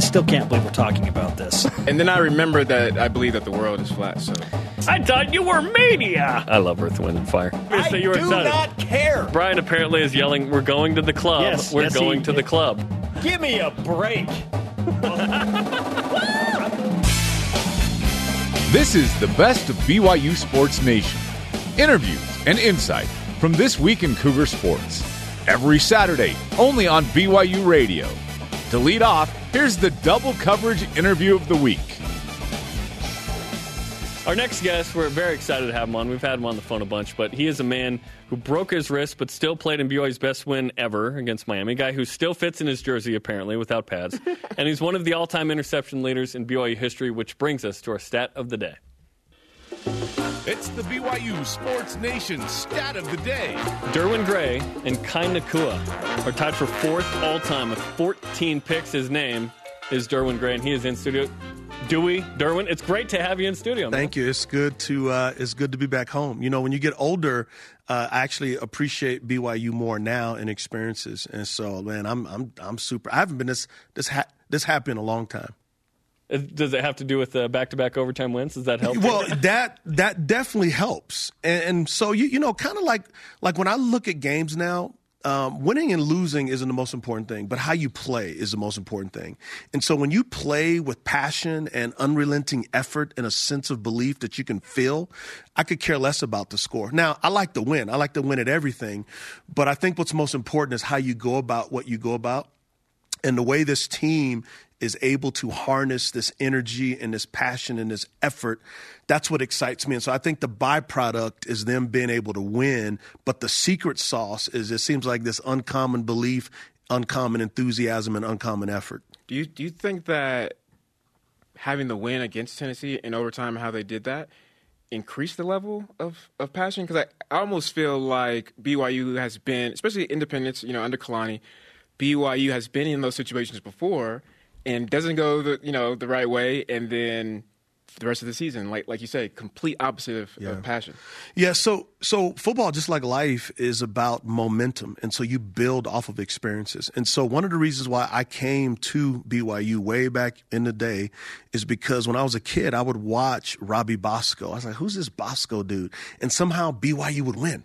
I still can't believe we're talking about this. And then I remember that I believe that the world is flat. So I thought you were mania. I love Earth, Wind, and Fire. I So you were do excited. not care. Brian apparently is yelling, "We're going to the club. Yes, We're yes, going he- to the club." Give me a break. This is the best of BYU Sports Nation. Interviews and insight from this week in Cougar Sports. Every Saturday, only on BYU Radio. To lead off, here's the double coverage interview of the week. Our next guest, we're very excited to have him on. We've had him on the phone a bunch, but he is a man who broke his wrist but still played in BYU's best win ever against Miami. A guy who still fits in his jersey, apparently, without pads. and he's one of the all time interception leaders in BYU history, which brings us to our stat of the day. It's the BYU Sports Nation stat of the day. Derwin Gray and Kai Nakua are tied for fourth all time with 14 picks. His name is Derwin Gray, and he is in studio. Dewey, Derwin, it's great to have you in studio. man. Thank you. It's good to uh, it's good to be back home. You know, when you get older, uh, I actually appreciate BYU more now and experiences. And so, man, I'm I'm I'm super. I haven't been this this ha- this happy in a long time. Does it have to do with uh, back-to-back overtime wins? Does that help? Well, that that definitely helps. And, and so you you know, kind of like like when I look at games now. Um, winning and losing isn't the most important thing, but how you play is the most important thing. And so when you play with passion and unrelenting effort and a sense of belief that you can feel, I could care less about the score. Now, I like to win. I like to win at everything, but I think what's most important is how you go about what you go about and the way this team is able to harness this energy and this passion and this effort that's what excites me and so i think the byproduct is them being able to win but the secret sauce is it seems like this uncommon belief uncommon enthusiasm and uncommon effort do you do you think that having the win against Tennessee in overtime, how they did that, increased the level of, of passion? Because I, I almost feel like BYU has been, especially Independence, you know, under Kalani, BYU has been in those situations before and doesn't go the you know the right way, and then the rest of the season, like like you say, complete opposite of, of passion. Yeah, so so football, just like life, is about momentum, and so you build off of experiences. And so one of the reasons why I came to BYU way back in the day is because when I was a kid, I would watch Robbie Bosco. I was like, "Who's this Bosco dude?" And somehow BYU would win.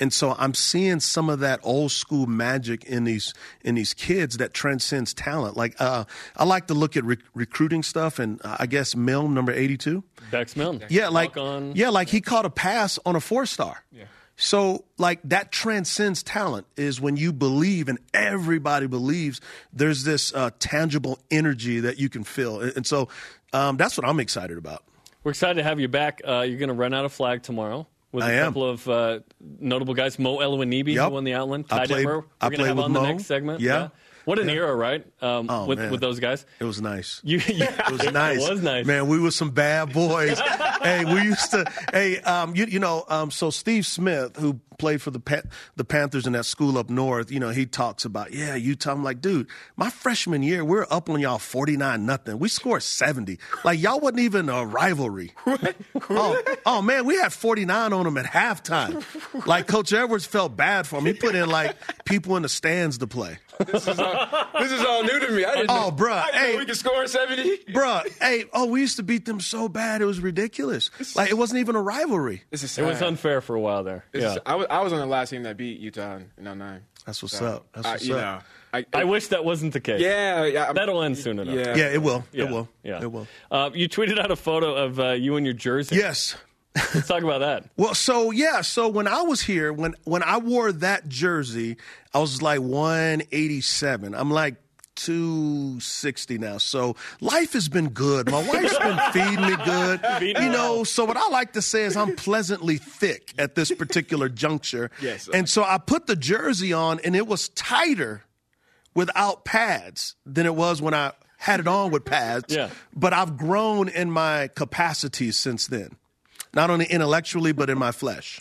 And so I'm seeing some of that old school magic in these in these kids that transcends talent. Like uh, I like to look at rec- recruiting stuff, and uh, I guess Milne number 82. Dax Milne. Yeah, like Walk-on. yeah, like he caught a pass on a four star. Yeah. So like that transcends talent is when you believe and everybody believes. There's this uh, tangible energy that you can feel, and, and so um, that's what I'm excited about. We're excited to have you back. Uh, you're going to run out of flag tomorrow with I a am. couple of uh, notable guys. Mo Elewonibi, Yep. who won the Outland. I Ty played- Detmer, I we're going to played have on the next segment. Yeah. What an Yeah. era, right? Um, Oh, with, man. with those guys. It was nice. You, you, It was nice. It was nice. man. We were some bad boys. hey, we used to. Hey, um, you, you know, um, so Steve Smith, who played for the Pa- the Panthers in that school up north, you know, he talks about, yeah, Utah. I'm like, dude, my freshman year, we are up on y'all 49 nothing. We scored 70. Like y'all wasn't even a rivalry. oh, oh man, we had 49 on them at halftime. Like Coach Edwards felt bad for him. He put in like people in the stands to play. This is all, this is all new to me. I didn't Oh, know, bruh, I didn't know hey. we could score seventy. Bruh, hey, oh, we used to beat them so bad it was ridiculous. Like it wasn't even a rivalry. This is it was unfair for a while there. This Yeah. is- I was I was on the last team that beat Utah in '09. That's what's So, up. That's I- what's you up. know, I, I wish that wasn't the case. Yeah, yeah. That'll end soon enough. Yeah. Yeah, it will. Yeah. It will. Yeah. It will. Uh, you tweeted out a photo of uh, you and your jersey. Yes. Let's talk about that. Well, so yeah, so when I was here, when when I wore that jersey, I was like 187. I'm like 260 now. So life has been good. My wife's been feeding me good. You know, so what I like to say is I'm pleasantly thick at this particular juncture. Yes. And so I put the jersey on and it was tighter without pads than it was when I had it on with pads. Yeah. But I've grown in my capacities since then. Not only intellectually, but in my flesh.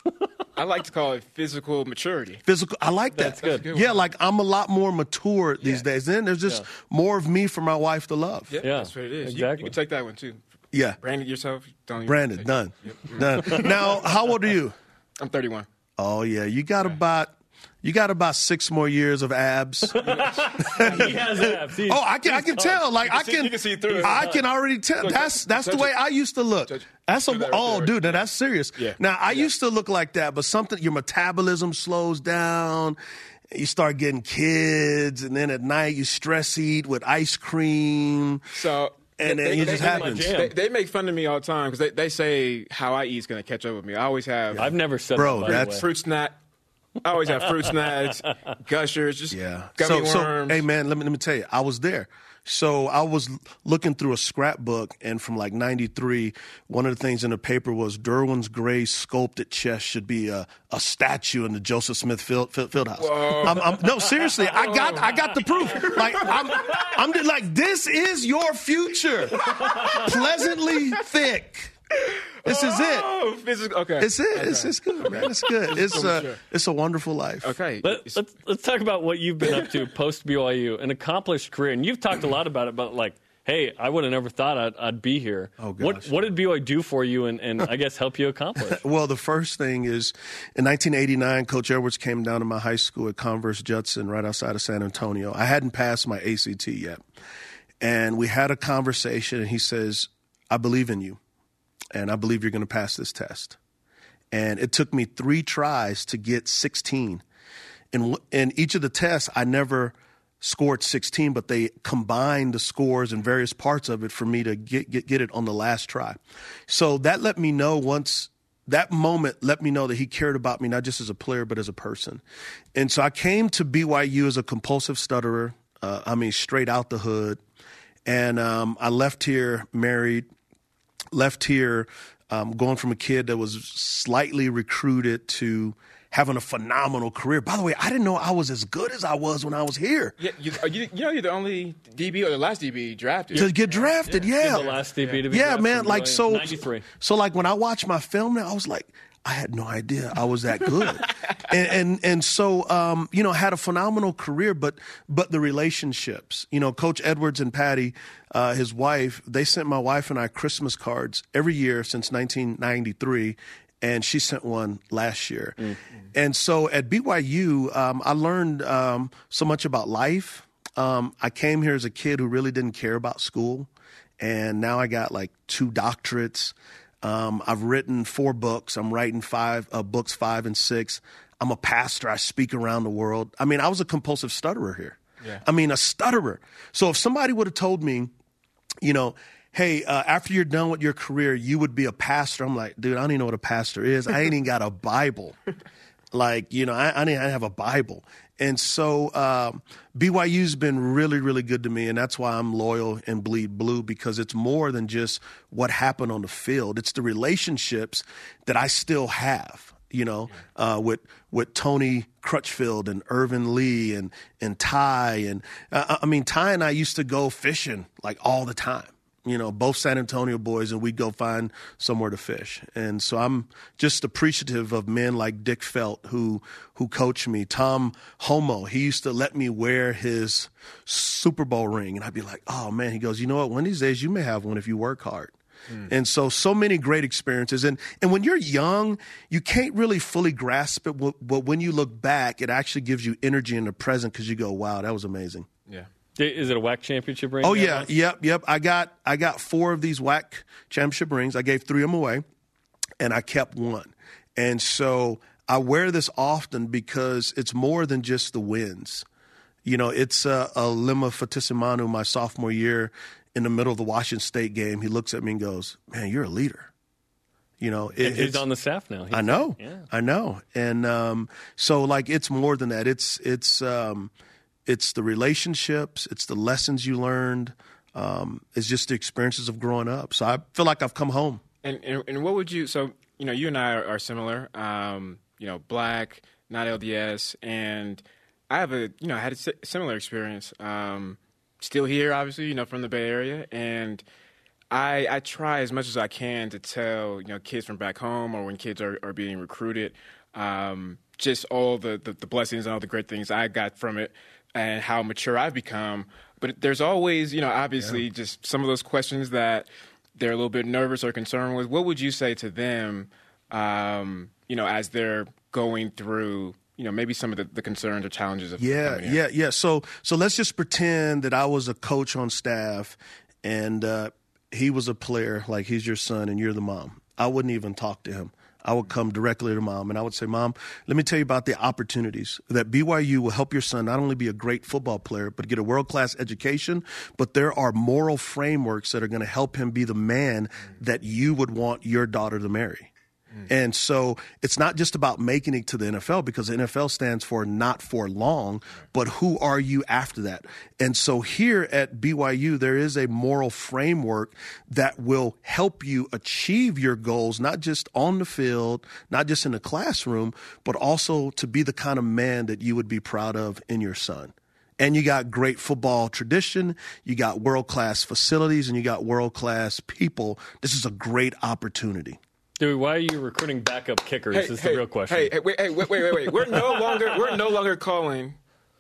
I like to call it physical maturity. Physical, I like that. That's good. That's good yeah, like I'm a lot more mature these days. Then there's just Yeah. more of me for my wife to love. Yep, Yeah, that's what it is. You- exactly. You, can take that one too. Yeah. Branded yourself. Don't even Brandon, take done. Yep. Done. now, how old are you? I'm 31. Oh yeah, you got about You got about six more years of abs. he has abs. He's- Oh, I can I can tough. tell. Like I see- can you can see through it. I can already tell. Look, That's that's the way. I used to look. Touch- That's a do that right oh, dude. Now that's serious. Yeah. Now I used to look like that, but something your metabolism slows down. You start getting kids, and then at night you stress eat with ice cream. So And they- then they- it just they- happens. They, they make fun of me all the time because they, they say how I eat is going to catch up with me. I always have I've never said Bro, that. By that's- the way. fruit snack. I always have fruit snacks, gushers, just Yeah. gummy so, worms. so, hey man, let me let me tell you, I was there. So I was looking through a scrapbook, and from like '93, one of the things in the paper was Derwin Gray's sculpted chest should be a, a statue in the Joseph Smith Field, Field, Fieldhouse. I'm, I'm, no, seriously, I got I got the proof. Like I'm, I'm like this is your future, pleasantly thick. This is it. Oh, physical. Okay, It's it. It's, it's good, man. It's good. It's a uh, sure. it's a wonderful life. okay. Let, It's- let's let's talk about what you've been up to post BYU, an accomplished career, and you've talked a lot about it. But like, hey, I would have never thought I'd, I'd be here. Oh, What what did BYU do for you, and, and I guess help you accomplish? Well, the first thing is in 1989, Coach Edwards came down to my high school at Converse Judson, right outside of San Antonio. I hadn't passed my ACT yet. And we had a conversation, and he says, I believe in you, and I believe you're going to pass this test. And it took me three tries to get 16. In, in each of the tests, I never scored 16, but they combined the scores and various parts of it for me to get, get, get it on the last try. So that let me know once that moment let me know that he cared about me, not just as a player, but as a person. And so I came to BYU as a compulsive stutterer. Uh, I mean, straight out the hood. And um, I left here married, left here um, going from a kid that was slightly recruited to having a phenomenal career. By the way, I didn't know I was as good as I was when I was here. yeah, you, are you, you know, you're the only DB or the last DB drafted. To get drafted, You're yeah. the last DB to be yeah, drafted man. Like so, 93. so like when I watched my film, I was like, I had no idea I was that good, and, and and so um, you know had a phenomenal career, but but the relationships, you know, Coach Edwards and Patty, uh, his wife, they sent my wife and I Christmas cards every year since 1993. And she sent one last year. And so at BYU, um, I learned um, so much about life. Um, I came here as a kid who really didn't care about school and now I got like two doctorates. Um, I've written four books. I'm writing five uh, books, five and six. I'm a pastor. I speak around the world. I mean, I was a compulsive stutterer here. I mean, a stutterer. So if somebody would have told me, you know, hey, uh, after you're done with your career, you would be a pastor. I'm like, dude, I don't even know what a pastor is. I ain't even got a Bible. like, you know, I, I didn't have a Bible. And so um, BYU's been really, really good to me, and that's why I'm loyal and bleed blue because it's more than just what happened on the field. It's the relationships that I still have. You know, uh, with with Tony Crutchfield and Irvin Lee and and Ty and uh, I mean Ty and I used to go fishing like all the time you know, both San Antonio boys, and we'd go find somewhere to fish. And so I'm just appreciative of men like Dick Felt who who coached me. Tom Holmoe, he used to let me wear his Super Bowl ring, and I'd be like, oh man. He goes, you know what? One of these days you may have one if you work hard. Hmm. And so, so many great experiences. And, and when you're young, you can't really fully grasp it. But when you look back, it actually gives you energy in the present because you go, wow, that was amazing. Is it a WAC championship ring? Oh yeah, yep, yep. I got I got four of these WAC championship rings. I gave three of them away, and I kept one. And so I wear this often because it's more than just the wins. You know, it's uh, a Lima Fatissimanu my sophomore year in the middle of the Washington State game. He looks at me and goes, "Man, you're a leader." You know, it, he's on the staff now. I He's- know. Yeah. I know. And um, so like it's more than that. It's it's um, it's the relationships, it's the lessons you learned, um, it's just the experiences of growing up. So I feel like I've come home. And, and and what would you? So you know, you and I are, are similar. Um, you know, black, not LDS, and I have a you know I had a similar experience. Um, still here, obviously, you know, from the Bay Area, and I I try as much as I can to tell you know kids from back home or when kids are, are being recruited, um, just all the, the the blessings and all the great things I got from it, and how mature I've become. But there's always you know obviously just some of those questions that they're a little bit nervous or concerned with. What would you say to them, um, you know, as they're going through you know maybe some of the, the concerns or challenges of Yeah, yeah, yeah. So so let's just pretend that I was a coach on staff and uh, he was a player, like he's your son and you're the mom. I wouldn't even talk to him. I would come directly to mom and I would say, Mom, let me tell you about the opportunities that BYU will help your son not only be a great football player, but get a world class education. But there are moral frameworks that are going to help him be the man that you would want your daughter to marry. Mm. And so it's not just about making it to the NFL because the NFL stands for not for long, but who are you after that? And so here at BYU, there is a moral framework that will help you achieve your goals, not just on the field, not just in the classroom, but also to be the kind of man that you would be proud of in your son. And you got great football tradition, you got world class facilities, and you got world class people. This is a great opportunity. Dude, why are you recruiting backup kickers? is the real question. Hey, hey, wait, hey, wait, wait, wait, wait. We're no longer we're no longer calling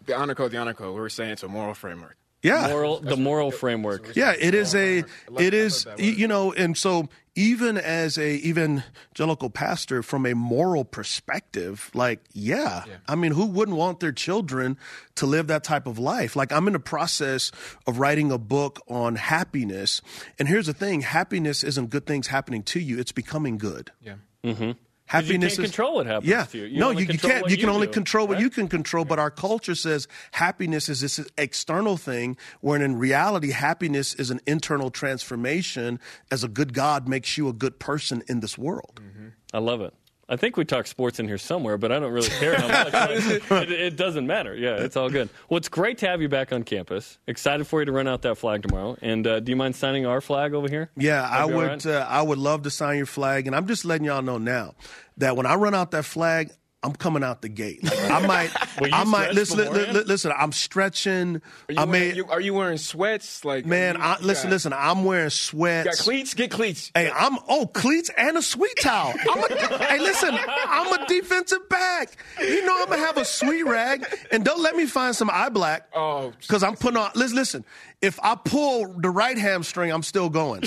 the honor code the honor code. We're saying it's a moral framework. Yeah. Moral, the moral framework. Yeah, it is a, love- it I is, love that y- word. you know, and so even as a evangelical pastor, from a moral perspective, like, yeah, I mean, who wouldn't want their children to live that type of life? Like, I'm in the process of writing a book on happiness, and here's the thing: happiness isn't good things happening to you; it's becoming good. Yeah. Mm-hmm. Happiness can't is control what happens yeah. to you. You no, you, you can't. You can you only do, control what right? you can control. But our culture says happiness is this external thing, when in reality, happiness is an internal transformation. As a good God makes you a good person in this world. Mm-hmm. I love it. I think we talk sports in here somewhere, but I don't really care how much. it, it doesn't matter. Yeah, it's all good. Well, it's great to have you back on campus. Excited for you to run out that flag tomorrow. And uh, do you mind signing our flag over here? Yeah, I That'd would. right? Uh, I would love to sign your flag, and I'm just letting y'all know now that when I run out that flag, I'm coming out the gate. Like, I might. I might listen. li- listen, I'm stretching. Are you, I wearing, mean, are you wearing sweats? Like man, you, I, listen, got, listen. I'm wearing You sweats. got cleats? Get cleats. Hey, I'm oh cleats and a sweet towel. I'm a, hey, listen, I'm a defensive back. You know I'm gonna have a sweet rag, and don't let me find some eye black. Oh, because I'm putting on. Listen, listen. If I pull the right hamstring, I'm still going.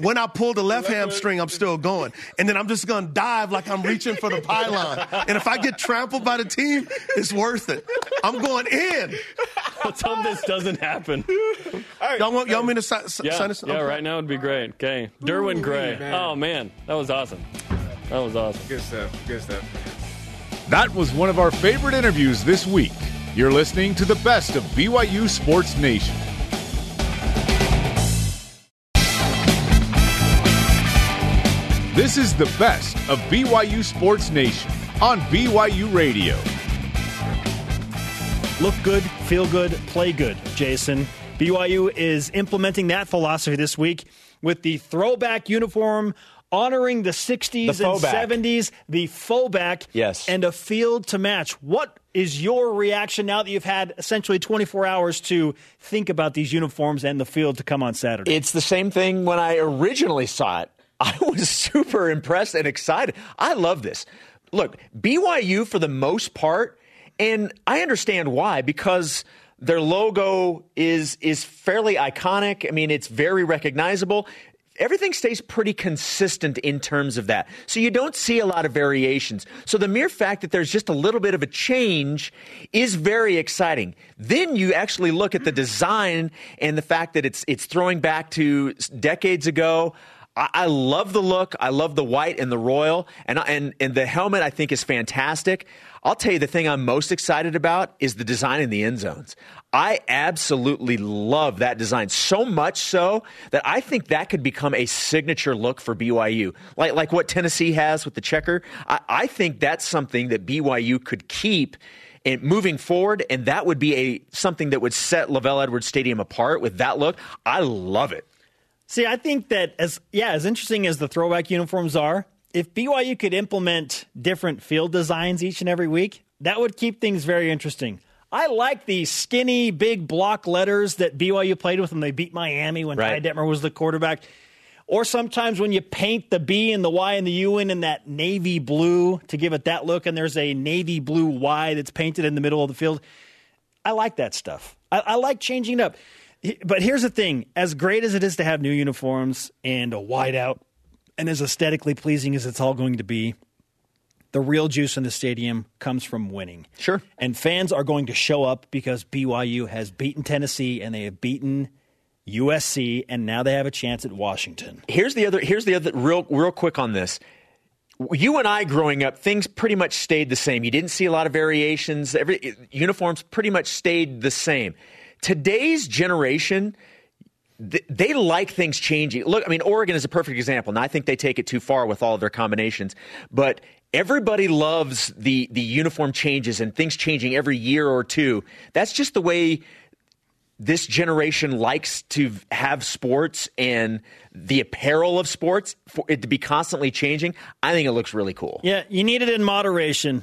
When I pull the left hamstring, I'm still going. And then I'm just gonna dive like I'm reaching for the pylon. And if I get trampled by the team, it's worth it. I'm going in. Let's hope this doesn't happen. Y'all want, y'all want me to si- si- Yeah, sign this? yeah. Right now would be great. Okay, Derwin Gray. man. Oh man, that was awesome. That was awesome. Good stuff. Good stuff. That was one of our favorite interviews this week. You're listening to the best of BYU Sports Nation. This is the best of BYU Sports Nation on BYU Radio. Look good, feel good, play good, Jason. BYU is implementing that philosophy this week with the throwback uniform honoring the 60s The and back. 70s, the faux back, Yes. and a field to match. What is your reaction now that you've had essentially 24 hours to think about these uniforms and the field to come on Saturday? It's the same thing when I originally saw it. I was super impressed and excited. I love this. Look, BYU for the most part, and I understand why because their logo is is fairly iconic. I mean, it's very recognizable. Everything stays pretty consistent in terms of that. So you don't see a lot of variations. So the mere fact that there's just a little bit of a change is very exciting. Then you actually look at the design and the fact that it's it's throwing back to decades ago. I, I love the look. I love the white and the royal, and and and the helmet. I think is fantastic. I'll tell you the thing I'm most excited about is the design in the end zones. I absolutely love that design so much so that I think that could become a signature look for BYU, like like what Tennessee has with the checker. I, I think that's something that BYU could keep. And moving forward, and that would be a something that would set LaVell Edwards Stadium apart with that look. I love it. See, I think that as yeah, as interesting as the throwback uniforms are, if BYU could implement different field designs each and every week, that would keep things very interesting. I like the skinny, big block letters that BYU played with when they beat Miami when Right. Ty Detmer was the quarterback. Or sometimes when you paint the B and the Y and the U in in that navy blue to give it that look, and there's a navy blue Y that's painted in the middle of the field. I like that stuff. I, I like changing it up. But here's the thing: as great as it is to have new uniforms and a whiteout, and as aesthetically pleasing as it's all going to be, the real juice in the stadium comes from winning. Sure. And fans are going to show up because BYU has beaten Tennessee and they have beaten USC, and now they have a chance at Washington. Here's the other. Here's the other. Real, real quick on this. You and I growing up, things pretty much stayed the same. You didn't see a lot of variations. Every uniforms pretty much stayed the same. Today's generation, they like things changing. Look, I mean, Oregon is a perfect example, and I think they take it too far with all of their combinations. But everybody loves the the uniform changes and things changing every year or two. That's just the way this generation likes to have sports and the apparel of sports for it to be constantly changing. I think it looks really cool. Yeah, you need it in moderation.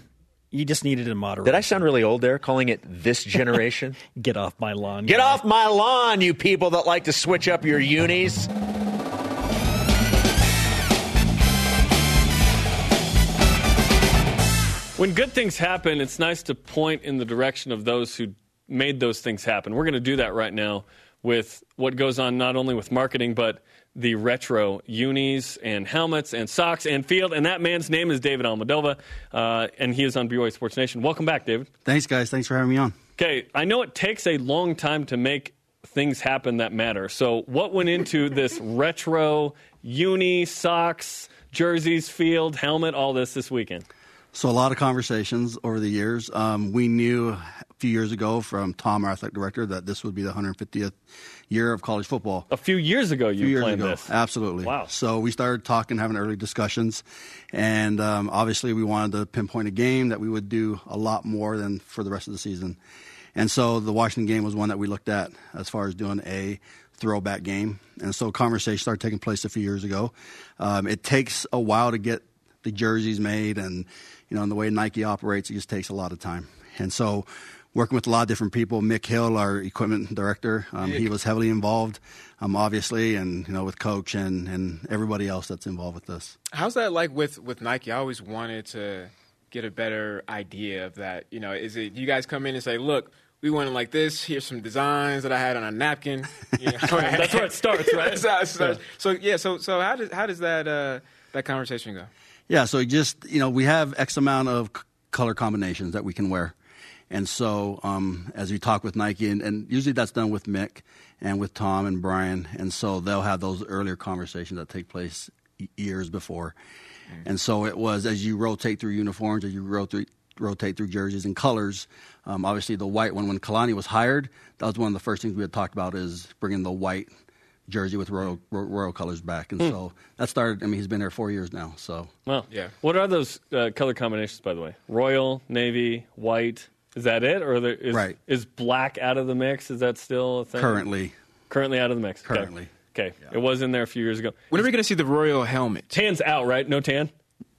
You just needed a moderator. Did I sound really old there calling it this generation? Get off my lawn. Get guy. off my lawn, you people that like to switch up your unis. When good things happen, it's nice to point in the direction of those who made those things happen. We're going to do that right now with what goes on not only with marketing, but the retro unis and helmets and socks and field. And that man's name is David Almadova, uh, and he is on BYU Sports Nation. Welcome back, David. Thanks, guys. Thanks for having me on. Okay, I know it takes a long time to make things happen that matter. So, what went into this retro uni socks, jerseys, field, helmet, all this this weekend? So, a lot of conversations over the years. Um, we knew a few years ago from Tom, our athletic director, that this would be the 150th year of college football. A few years ago, you years planned ago, this. absolutely. Wow. So we started talking, having early discussions, and um, obviously we wanted to pinpoint a game that we would do a lot more than for the rest of the season. And so the Washington game was one that we looked at as far as doing a throwback game. And so conversation started taking place a few years ago. Um, it takes a while to get the jerseys made, and you know, and the way Nike operates, it just takes a lot of time. And so working with a lot of different people. Mick Hill, our equipment director, um, he was heavily involved, um, obviously, and you know with coach and and everybody else that's involved with this. How's that like with with Nike? I always wanted to get a better idea of that. You know, is it you guys come in and say, look. We want it like this. Here's some designs that I had on a napkin. You know, That's where it starts, right? It starts. So yeah, so so how does how does that uh, that conversation go? Yeah, so just you know we have X amount of c- color combinations that we can wear, and so um, as we talk with Nike, and, and usually that's done with Mick and with Tom and Brian, and so they'll have those earlier conversations that take place years before, and so it was as you rotate through uniforms, as you rotate rotate through jerseys and colors. Um, obviously, the white one when Kalani was hired, that was one of the first things we had talked about is bringing the white jersey with royal royal colors back, and so that started. I mean, he's been there four years now, so. Well, Yeah. What are those uh, color combinations, by the way? Royal, navy, white. Is that it, or there, is Right. is black out of the mix? Is that still a thing? Currently, currently out of the mix. Okay. Currently. Okay, it was in there a few years ago. When are we going to see the royal helmet? Tan's out, right? No tan.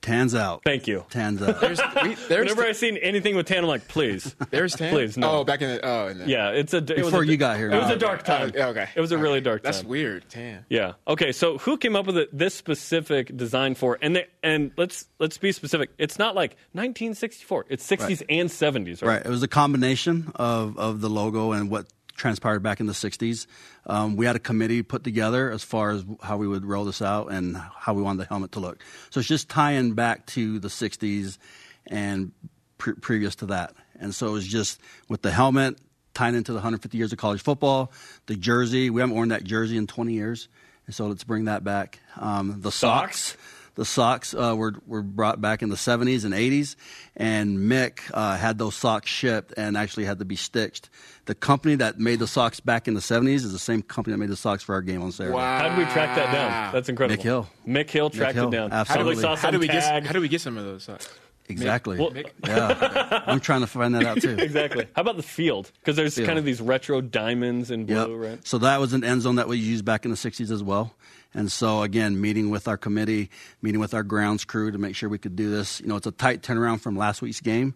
Tan's out. Thank you. Tan's out. There's, we, there's, Whenever I seen anything with tan, I'm like, please. there's tan. Please, no. Oh, back in the oh, in the, Yeah, it's a. It was Before a, you got here. It was Oh, a dark oh, time. Oh, okay. It was a really Okay. dark time. That's weird. Tan. Yeah. Okay. So who came up with it, this specific design for? And they, and let's let's be specific. It's not like 1964. It's 60s and 70s. Right. Right. It was a combination of, of the logo and what transpired back in the 60s. Um, we had a committee put together as far as how we would roll this out and how we wanted the helmet to look. So it's just tying back to the 60s and pre- previous to that. And so it was just with the helmet tying into the 150 years of college football, the jersey. We haven't worn that jersey in 20 years. And so let's bring that back. Um, the Socks? socks. The socks uh, were were brought back in the 70s and 80s, and Mick uh, had those socks shipped and actually had to be stitched. The company that made the socks back in the 70s is the same company that made the socks for our game on Saturday. Wow. How did we track that down? That's incredible. Mick Hill. Mick Hill tracked Hill, it down. absolutely. Probably saw How some do we tag. get how do we get some of those? socks? Exactly. Well- yeah, I'm trying to find that out too. exactly. How about the field? Because there's Field. kind of these retro diamonds in Yep. blue, right? So that was an end zone that we used back in the 60s as well. And so again, meeting with our committee, meeting with our grounds crew to make sure we could do this. You know, it's a tight turnaround from last week's game.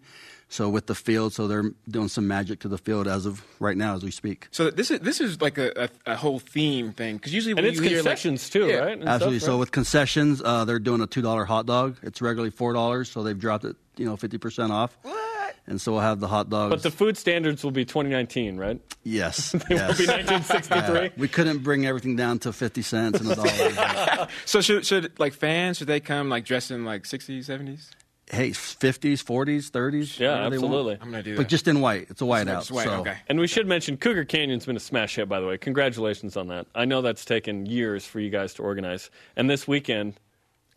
So with the field, so they're doing some magic to the field as of right now as we speak. so this is this is like a, a, a whole theme thing because usually when And it's you hear concessions like, too, Yeah. right? And Absolutely. stuff, So right? with concessions, uh, they're doing a two dollar hot dog. It's regularly four dollars, so they've dropped it, you know, fifty percent off. What? And so we'll have the hot dogs. but the food standards will be 2019, right? yes, It will be 1963. we couldn't bring everything down to fifty cents and a dollar. So should should like fans should they come like dressed in like 60s 70s? hey, 50s, 40s, 30s. Yeah, whatever they want. absolutely. I'm gonna do that. But just in white. It's a white out. White, so. okay. And we should mention Cougar Canyon's been a smash hit, by the way. Congratulations on that. I know that's taken years for you guys to organize. And this weekend,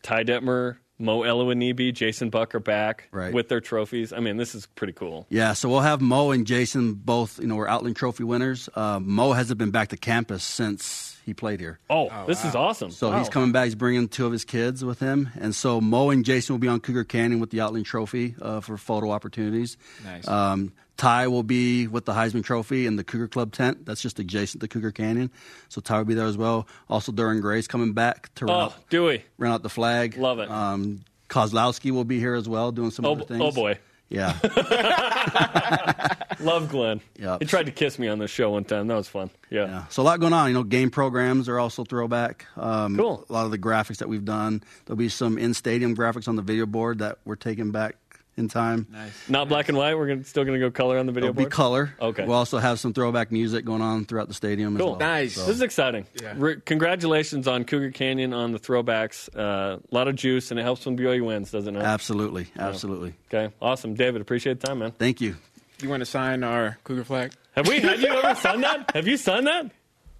Ty Detmer, Mo Elewonibi, Jason Buck are back Right. with their trophies. I mean, this is pretty cool. Yeah, so we'll have Mo and Jason both. You know, we're Outland Trophy winners. Uh, Mo hasn't been back to campus since he played here. Oh, this is awesome. So he's coming back. He's bringing two of his kids with him, and so Mo and Jason will be on Cougar Canyon with the Outland Trophy uh, for photo opportunities. Nice. Um, Ty will be with the Heisman Trophy in the Cougar Club tent. That's just adjacent to Cougar Canyon, so Ty will be there as well. Also, Derwin Gray's coming back to run, Oh, out, Dewey. run out the flag. Love it. Um, Kozlowski will be here as well, doing some Oh, other things. oh boy. Yeah. Love Glenn. Yep. He tried to kiss me on the show one time. That was fun. Yeah. Yeah, so a lot going on. You know, game programs are also throwback. Um, Cool. A lot of the graphics that we've done. There'll be some in-stadium graphics on the video board that we're taking back in time. Nice. Not black and white. We're gonna, still going to go color on the video It'll be color. Okay. We'll also have some throwback music going on throughout the stadium Cool. as well. Nice. This is exciting. Yeah. Re- congratulations on Cougar Canyon on the throwbacks. Uh, a lot of juice, and it helps when BYU wins, doesn't it? Absolutely, absolutely. Okay, awesome, David. Appreciate the time, man. Thank you. You want to sign our Cougar flag? Have we? Have you ever signed that? Have you signed that?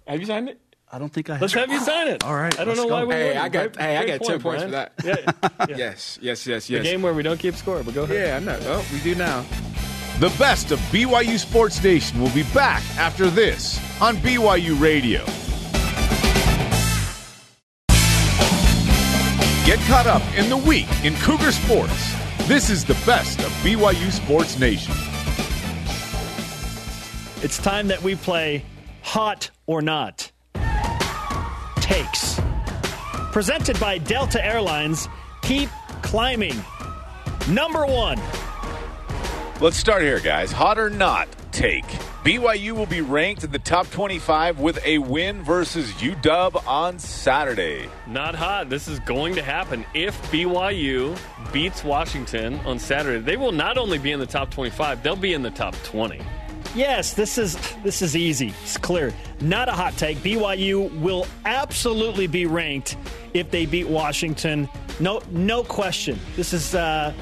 Have you signed it? I don't think I Have. Let's have. have you sign it. All right, I don't let's know why we. Hey, wouldn't. I got Great- hey, I got ten point, points for that. Yeah, Yes, yes, yes, the yes. game where we don't keep score, but go ahead. Yeah, I know. Oh, we do now. The best of BYU Sports Nation will be back after this on BYU Radio. Get caught up in the week in Cougar Sports. This is the best of BYU Sports Nation. It's time that we play Hot or Not. Takes. Presented by Delta Airlines. Keep climbing. Number one. Let's start here, guys. Hot or not take. BYU will be ranked in the top 25 with a win versus UW on Saturday. Not hot. This is going to happen if BYU beats Washington on Saturday. They will not only be in the top 25; they'll be in the top 20. Yes, this is this is easy. It's clear. Not a hot take. BYU will absolutely be ranked if they beat Washington. No, no question. This is. Uh,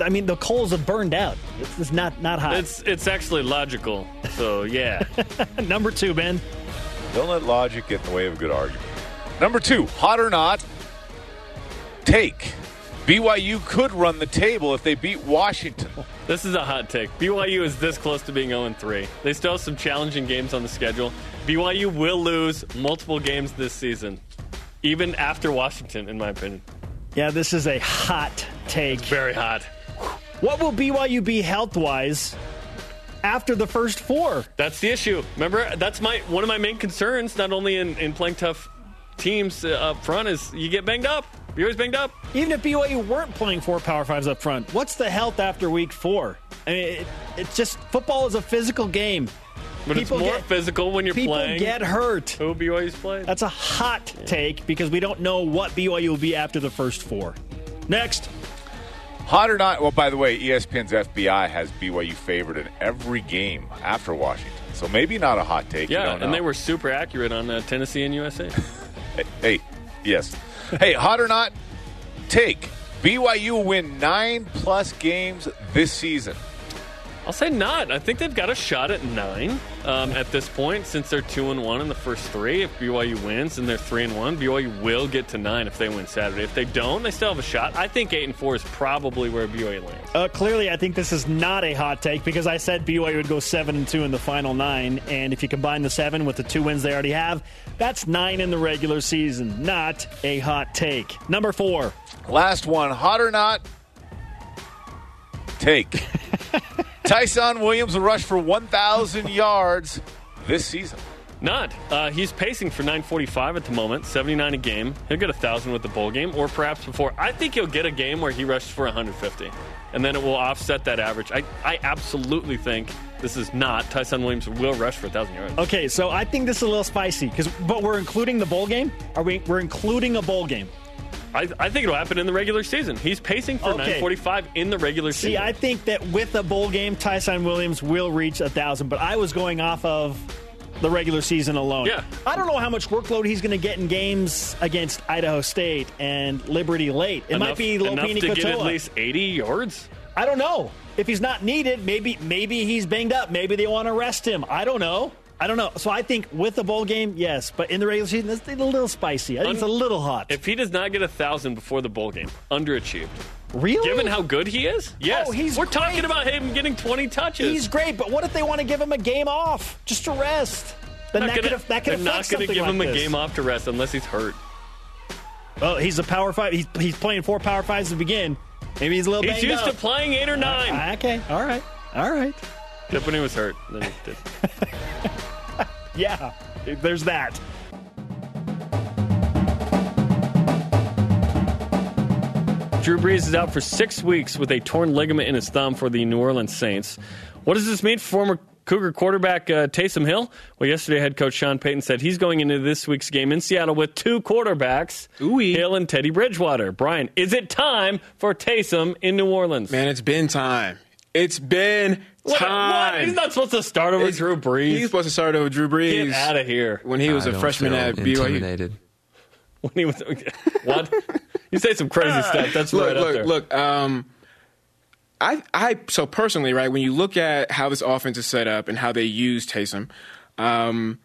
I mean, the coals have burned out. This is not not hot. It's it's actually logical. So yeah, Number two, Ben. Don't let logic get in the way of a good argument. Number two, hot or not, take. BYU could run the table if they beat Washington. this is a hot take. BYU is this close to being 0 3. They still have some challenging games on the schedule. BYU will lose multiple games this season, even after Washington, in my opinion. Yeah, this is a hot take. Very hot. What will BYU be health wise after the first four? That's the issue. Remember, that's my one of my main concerns. Not only in, in playing tough teams uh, up front is you get banged up. You're always banged up. Even if BYU weren't playing four Power Fives up front, what's the health after week four? I mean, it, it's just football is a physical game. But People it's more get- physical when you're People playing. get hurt. Who BYU's played? That's a hot take because we don't know what BYU will be after the first four. Next. Hot or not, well, by the way, ESPN's FPI has BYU favored in every game after Washington. So maybe not a hot take. you yeah, don't and they were super accurate on uh, Tennessee and USC. Hey, hey, yes. hey, hot or not, take. BYU win nine plus games this season. I'll say not. I think they've got a shot at nine um, at this point, since they're two and one in the first three. If BYU wins and they're three and one, BYU will get to nine if they win Saturday. If they don't, they still have a shot. I think eight and four is probably where BYU lands. Uh, clearly, I think this is not a hot take because I said BYU would go seven and two in the final nine, and if you combine the seven with the two wins they already have, that's nine in the regular season. Not a hot take. Number four. Last one, hot or not, take. Tyson Williams will rush for 1,000 yards this season. Not. Uh, he's pacing for 945 at the moment, 79 a game. He'll get a 1,000 with the bowl game, or perhaps before. I think he'll get a game where he rushes for 150, and then it will offset that average. I, I absolutely think this is not. Tyson Williams will rush for 1,000 yards. Okay, so I think this is a little spicy because, but we're including the bowl game. Are we? We're including a bowl game. I, I think it'll happen in the regular season. He's pacing for Okay. 945 in the regular See, season. See, I think that with a bowl game, Tyson Williams will reach a thousand. But I was going off of the regular season alone. Yeah. I don't know how much workload he's going to get in games against Idaho State and Liberty late. It might be enough Lopini to get at least 80 yards. I don't know. If he's not needed, maybe maybe he's banged up. Maybe they want to rest him. I don't know. I don't know. So I think with the bowl game, yes, but in the regular season, it's a little spicy. I think it's a little hot. If he does not get a thousand before the bowl game, underachieved. really? Given how good he is, oh, yes. Oh, he's We're talking about him getting 20 touches. He's great, but what if they want to give him a game off just to rest? Then that gonna- could that could they're not gonna something give like him a game off to rest unless he's hurt. Well, he's a power five. He's, he's playing four power fives to begin. Maybe he's a little bit. He's used up. to playing eight or nine. Okay, all right, all right. Except when he was hurt. Then he did. Yeah, there's that. Drew Brees is out for six weeks with a torn ligament in his thumb for the New Orleans Saints. What does this mean for former Cougar quarterback uh, Taysom Hill? Well, yesterday head coach Sean Payton said he's going into this week's game in Seattle with two quarterbacks, Ooh-wee. Hill and Teddy Bridgewater. Brian, is it time for Taysom in New Orleans? Man, it's been time. It's been what, time. what? He's not supposed to start over It's- Drew Brees. He's supposed to start over Drew Brees Get out of here. when he was I a don't freshman feel at BYU. intimidated. When he was what? you say some crazy stuff. That's look, right up look, there. look. Um, I, I, so personally, right, when you look at how this offense is set up and how they use Taysom, um,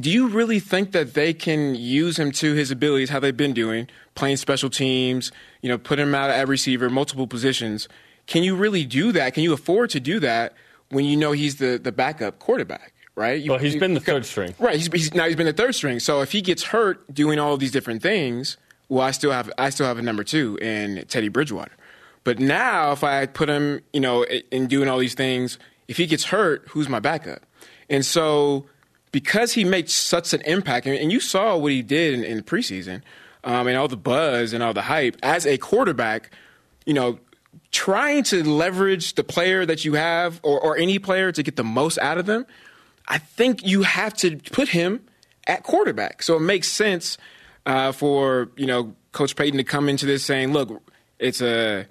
do you really think that they can use him to his abilities, how they've been doing, playing special teams, you know, put him out at receiver, multiple positions? Can you really do that? Can you afford to do that when you know he's the, the backup quarterback, right? You, Well, he's you- been the third string. Right. He's, he's now he's been the third string. So if he gets hurt doing all of these different things, well, I still have I still have a number two in Teddy Bridgewater. But now if I put him, you know, in doing all these things, if he gets hurt, who's my backup? And so because he made such an impact, and you saw what he did in, in the preseason, um, and all the buzz and all the hype as a quarterback, you know, trying to leverage the player that you have or, or any player to get the most out of them, I think you have to put him at quarterback. So it makes sense uh, for you know Coach Payton to come into this saying, "Look, it's a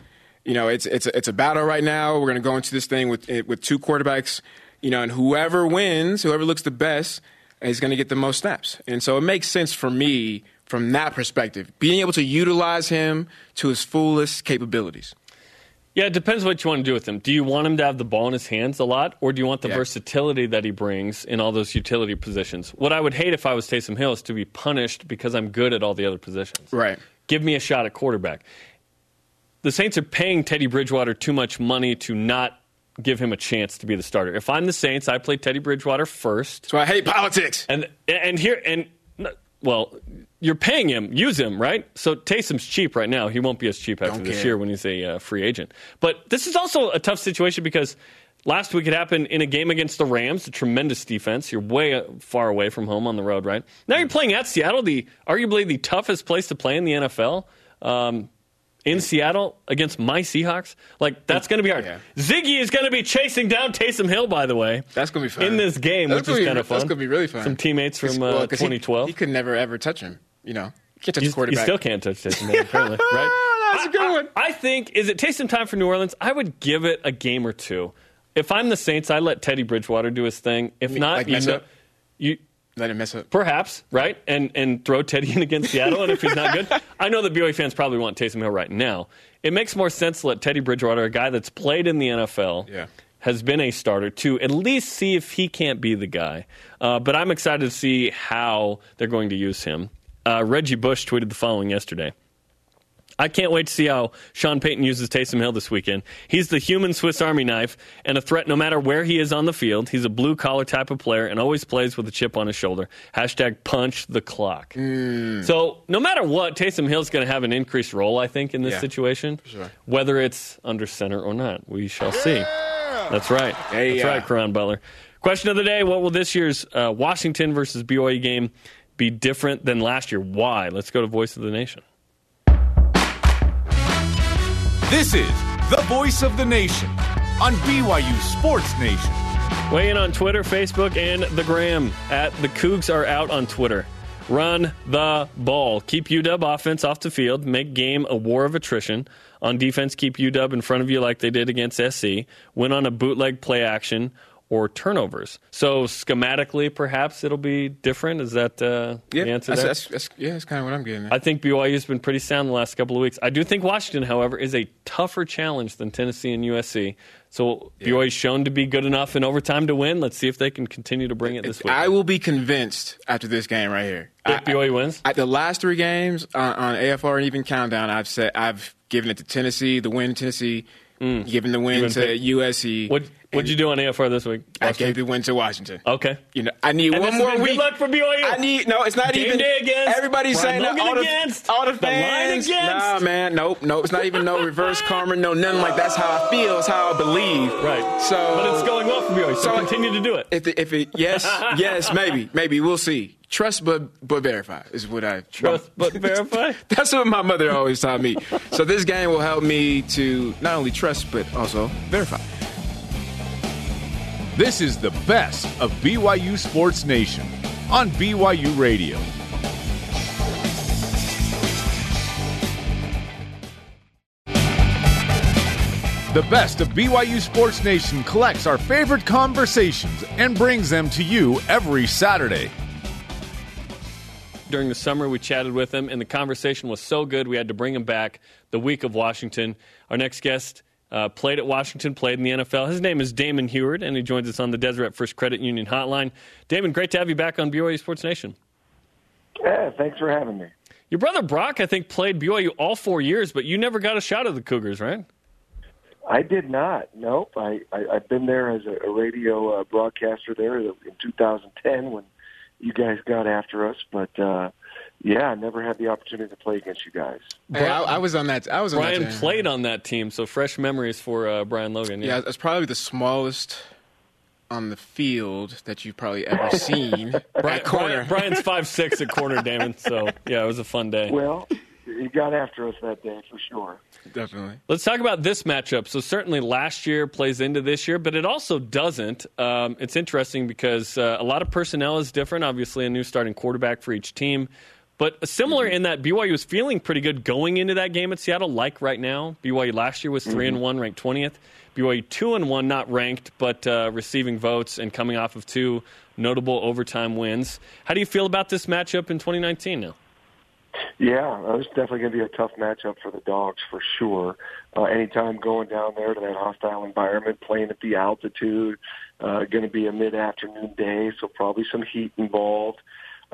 you know it's it's a, it's a battle right now. We're going to go into this thing with with two quarterbacks, you know, and whoever wins, whoever looks the best, is going to get the most snaps." And so it makes sense for me from that perspective, being able to utilize him to his fullest capabilities. Yeah, it depends what you want to do with him. Do you want him to have the ball in his hands a lot, or do you want the Yeah. versatility that he brings in all those utility positions? What I would hate if I was Taysom Hill is to be punished because I'm good at all the other positions. Right. Give me a shot at quarterback. The Saints are paying Teddy Bridgewater too much money to not give him a chance to be the starter. If I'm the Saints, I play Teddy Bridgewater first. So I hate politics. And and here and well, you're paying him, use him, right? So Taysom's cheap right now. He won't be as cheap after Don't this care. year when he's a uh, free agent. But this is also a tough situation because last week it happened in a game against the Rams, a tremendous defense. You're way uh, far away from home on the road, right? Now you're playing at Seattle, the arguably the toughest place to play in the NFL. Um, in Seattle against my Seahawks, like that's going to be hard. Yeah. Ziggy is going to be chasing down Taysom Hill, by the way. That's gonna be fun in this game, That's which is kind of fun. That's gonna be really fun. Some teammates from uh, Well, 'cause he- 2012. He, could never ever touch him. You know, you can't touch You, quarterback. you still can't touch Taysom Hill, apparently, right? That's a good one. I, I think is it Taysom time for New Orleans? I would give it a game or two. If I'm the Saints, I let Teddy Bridgewater do his thing. If not, like you know, up? you Let him mess up. perhaps right and and throw Teddy in against Seattle. And if he's not good, I know the BYU fans probably want Taysom Hill right now. It makes more sense to let Teddy Bridgewater, a guy that's played in the NFL, Yeah. has been a starter, to at least see if he can't be the guy. Uh, but I'm excited to see how they're going to use him. Uh, Reggie Bush tweeted the following yesterday. I can't wait to see how Sean Payton uses Taysom Hill this weekend. He's the human Swiss Army knife and a threat no matter where he is on the field. He's a blue collar type of player and always plays with a chip on his shoulder. Hashtag punch the clock. So no matter what, Taysom Hill's going to have an increased role, I think, in this Yeah, situation. sure. Whether it's under center or not, we shall see. That's right. Hey, That's yeah. right, Karan Butler. Question of the day: What will this year's uh, Washington versus BYU game be different than last year? Why? Let's go to Voice of the Nation. This is the voice of the nation on BYU Sports Nation. Weigh in on Twitter, Facebook, and the Gram at the Cougs are out on Twitter. Run the ball. Keep UW offense off the field. Make game a war of attrition. On defense, keep UW in front of you like they did against SC. Win on a bootleg play action or turnovers. So schematically, perhaps it'll be different. Is that uh, Yeah, the answer that's, that's, that's, yeah, that's kind of what I'm getting. At. I think BYU's been pretty sound the last couple of weeks. I do think Washington, however, is a tougher challenge than Tennessee and USC. So BYU's shown to be good enough in overtime to win. Let's see if they can continue to bring it this week. I will be convinced after this game right here. If I- BYU wins? I, the last three games on, on AFR and even countdown, I've said I've given it to Tennessee, the win to Tennessee, given the win Even to pick- USC. What what'd you do on AFR this week? I gave the win to Washington. Okay. You know, I need And one more week. good luck for BYU. I need no. It's not Game even day against, Everybody's Brian saying that Logan all the, against, all the the line fans. against. Nah, man, nope, nope. It's not even no reverse karma, no nothing like that's how I feel. It's how I believe. Right. So, But it's going well for BYU, so, So- continue to do it. If it, if it yes, yes, maybe, maybe we'll see. Trust but but verify is what I Trust but verify? That's what my mother always taught me. So this game will help me to not only trust but also verify. This is the best of BYU Sports Nation on BYU Radio. The best of BYU Sports Nation collects our favorite conversations and brings them to you every Saturday. During the summer, we chatted with him, and the conversation was so good we had to bring him back the week of Washington. Our next guest uh, played at Washington, played in the NFL. His name is Damon Huard, and he joins us on the Deseret First Credit Union Hotline. Damon, great to have you back on BYU Sports Nation. Yeah, thanks for having me. Your brother Brock, I think, played BYU all four years, but you never got a shot at the Cougars, right? I did not. Nope. I, I I've been there as a, a radio uh, broadcaster there in 2010 when you guys got after us, but uh, yeah, I never had the opportunity to play against you guys. Hey, I, I was on that. I was on Brian that team. played on that team, so fresh memories for uh, Brian Logan. Yeah, it's probably the smallest on the field that you've probably ever seen. Brian, corner. Brian- Brian's five six at corner, Damon. So yeah, it was a fun day. Well, he got after us that day for sure. Definitely. Let's talk about this matchup. So certainly last year plays into this year, but it also doesn't. Um, it's interesting because uh, a lot of personnel is different. Obviously, a new starting quarterback for each team. But similar in that BYU was feeling pretty good going into that game at Seattle, like right now. BYU last year was 3 and one, ranked twentieth. BYU two and one, not ranked, but uh, receiving votes and coming off of two notable overtime wins. How do you feel about this matchup in 2019 now? Yeah, it's definitely going to be a tough matchup for the Dogs for sure. Uh, anytime going down there to that hostile environment, playing at the altitude, uh, going to be a mid-afternoon day, so probably some heat involved.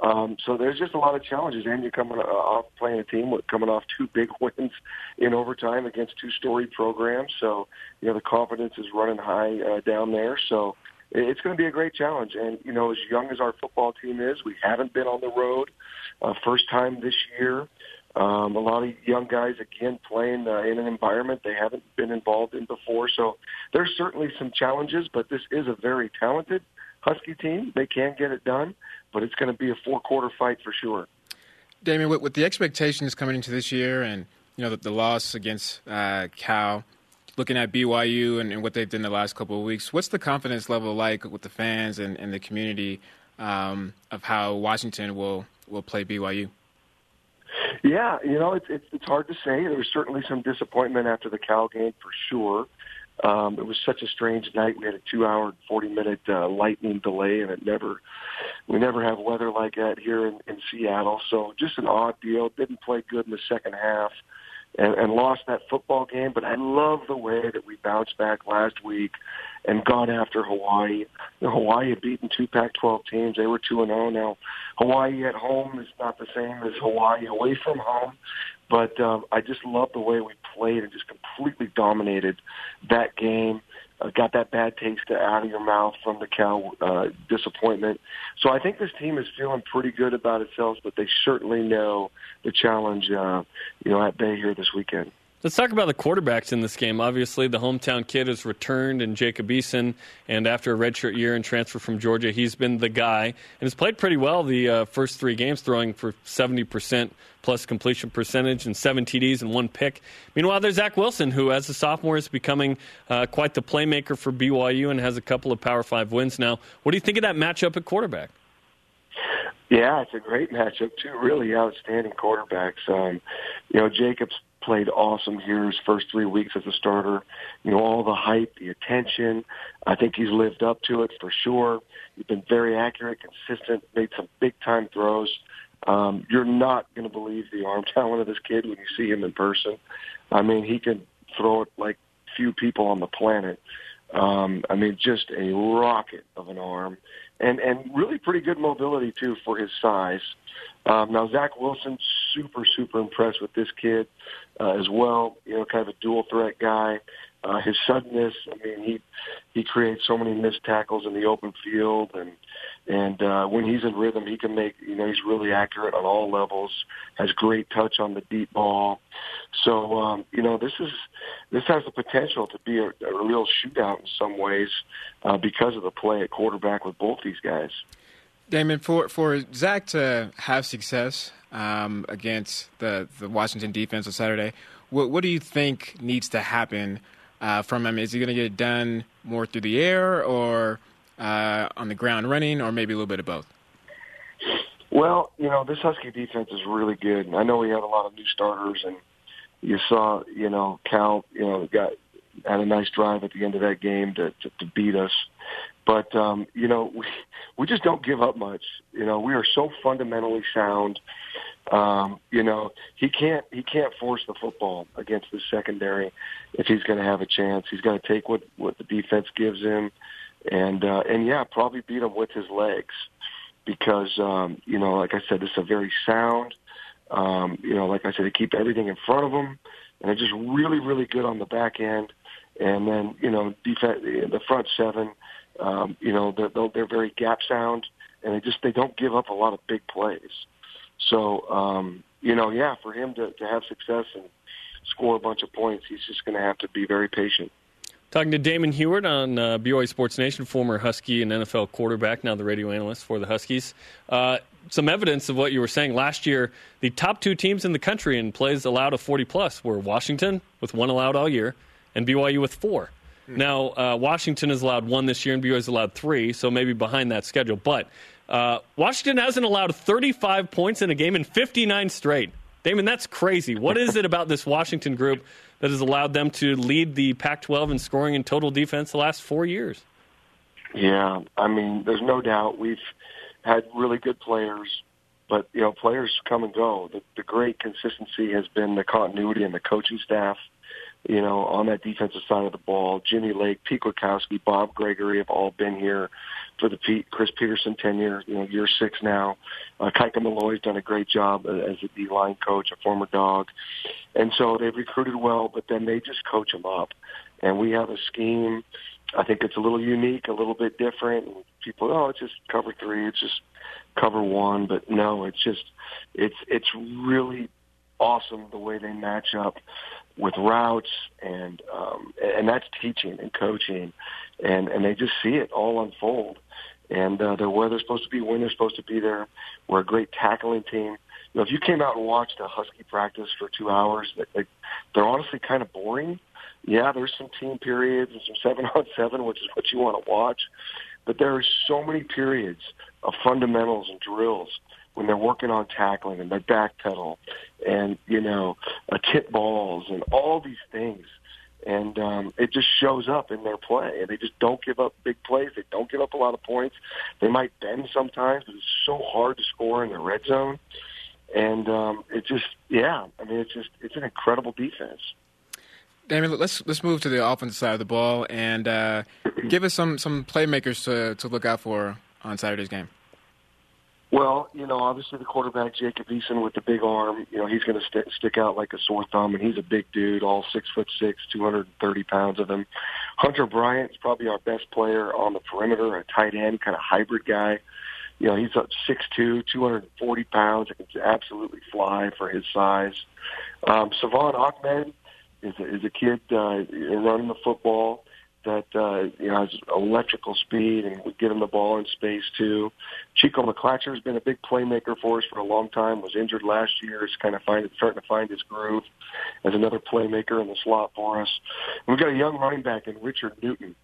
Um, so there's just a lot of challenges, and you're coming uh, off playing a team with coming off two big wins in overtime against two storied programs. So you know the confidence is running high uh, down there. So it's going to be a great challenge. And you know, as young as our football team is, we haven't been on the road. Uh, first time this year. Um, a lot of young guys again playing uh, in an environment they haven't been involved in before. So there's certainly some challenges, but this is a very talented Husky team. They can get it done, but it's going to be a four-quarter fight for sure. Damien, with, with the expectations coming into this year and you know the, the loss against uh, Cal, looking at BYU and, and what they've done the last couple of weeks, what's the confidence level like with the fans and, and the community um, of how Washington will will play BYU? Yeah, you know, it's it's it's hard to say. There was certainly some disappointment after the Cal game for sure. Um, it was such a strange night. We had a two-hour and forty-minute uh, lightning delay, and it never we never have weather like that here in, in Seattle. So just an odd deal. Didn't play good in the second half, and, and lost that football game. But I love the way that we bounced back last week and got after Hawaii. You know, Hawaii had beaten two Pac-12 teams. They were two and zero. Now Hawaii at home is not the same as Hawaii away from home. But um, I just love the way we played and just completely dominated that game. Uh, got that bad taste out of your mouth from the Cal uh, disappointment. So I think this team is feeling pretty good about itself, but they certainly know the challenge, uh, you know, at bay here this weekend. Let's talk about the quarterbacks in this game. Obviously, the hometown kid has returned in Jacob Eason, and after a redshirt year and transfer from Georgia, he's been the guy and has played pretty well the uh, first three games, throwing for 70% plus completion percentage and seven TDs and one pick. Meanwhile, there's Zach Wilson, who, as a sophomore, is becoming uh, quite the playmaker for BYU and has a couple of Power Five wins now. What do you think of that matchup at quarterback? Yeah, it's a great matchup. Two really outstanding quarterbacks. Um, you know, Jacob's played awesome here his first three weeks as a starter. You know, all the hype, the attention. I think he's lived up to it for sure. He's been very accurate, consistent, made some big time throws. Um, you're not going to believe the arm talent of this kid when you see him in person. I mean, he can throw it like few people on the planet. Um, I mean, just a rocket of an arm, and and really pretty good mobility too for his size. Um, now Zach Wilson, super super impressed with this kid uh, as well. You know, kind of a dual threat guy. Uh, his suddenness, I mean, he he creates so many missed tackles in the open field, and and uh, when he's in rhythm, he can make you know he's really accurate on all levels. Has great touch on the deep ball. So um, you know this is this has the potential to be a, a real shootout in some ways uh, because of the play at quarterback with both these guys. Damon, for for Zach to have success um, against the the Washington defense on Saturday, what what do you think needs to happen uh, from him? Is he going to get it done more through the air or uh, on the ground running, or maybe a little bit of both? Well, you know, this Husky defense is really good. I know we have a lot of new starters, and you saw, you know, Cal, you know, got had a nice drive at the end of that game to to, to beat us. But um, you know, we we just don't give up much. You know, we are so fundamentally sound. Um, you know, he can't he can't force the football against the secondary if he's going to have a chance. He's got to take what what the defense gives him and uh, and yeah, probably beat him with his legs because um, you know, like I said, it's a very sound. Um, you know, like I said, they keep everything in front of them, and they're just really, really good on the back end. And then you know, defense, the front seven, um, you know, they're, they're very gap sound, and they just they don't give up a lot of big plays. So um, you know, yeah, for him to, to have success and score a bunch of points, he's just going to have to be very patient. Talking to Damon Huard on uh, BYU Sports Nation, former Husky and NFL quarterback, now the radio analyst for the Huskies. Uh, some evidence of what you were saying. Last year, the top two teams in the country in plays allowed of 40 plus were Washington, with one allowed all year, and BYU with four. Hmm. Now, uh, Washington has allowed one this year, and BYU has allowed three, so maybe behind that schedule. But uh, Washington hasn't allowed 35 points in a game in 59 straight. Damon, that's crazy. What is it about this Washington group that has allowed them to lead the Pac 12 in scoring and total defense the last four years? Yeah, I mean, there's no doubt we've had really good players, but, you know, players come and go. The, the great consistency has been the continuity and the coaching staff you know, on that defensive side of the ball. Jimmy Lake, Pete Kwiatkowski, Bob Gregory have all been here for the Pete, Chris Petersen tenure, you know, year six now. Uh, Kaika Malloe's done a great job as a D-line coach, a former dog. And so they've recruited well, but then they just coach them up. And we have a scheme. I think it's a little unique, a little bit different. People, oh, it's just cover three, it's just cover one. But no, it's just, it's, it's really awesome the way they match up with routes and um, and that's teaching and coaching, and and they just see it all unfold, and uh, they're where they're supposed to be when they're supposed to be there. We're a great tackling team. You know, if you came out and watched a Husky practice for two hours, they, they're honestly kind of boring. Yeah, there's some team periods and some seven on seven, which is what you want to watch, but there are so many periods of fundamentals and drills when they're working on tackling and they backpedal and you know uh, tip balls and all these things and um, it just shows up in their play. And they just don't give up big plays. They don't give up a lot of points. They might bend sometimes, but it's so hard to score in the red zone. And um, it just, yeah, I mean, it's just, it's an incredible defense. Damien, let's let's move to the offensive side of the ball and uh, give us some some playmakers to to look out for on Saturday's game. Well, you know, obviously the quarterback Jacob Eason with the big arm, you know, he's going to st- stick out like a sore thumb, and he's a big dude, all six foot six, two hundred and thirty pounds of him. Hunter Bryant's probably our best player on the perimeter, a tight end, kind of hybrid guy. You know, he's up six two, two hundred and forty pounds. Can absolutely fly for his size. Um, Salvon Ahmed is a, is a kid uh, running the football that uh, you know has electrical speed and would get him the ball in space too. Chico McClatcher has been a big playmaker for us for a long time. Was injured last year. Is kind of find, starting to find his groove as another playmaker in the slot for us. And we've got a young running back in Richard Newton,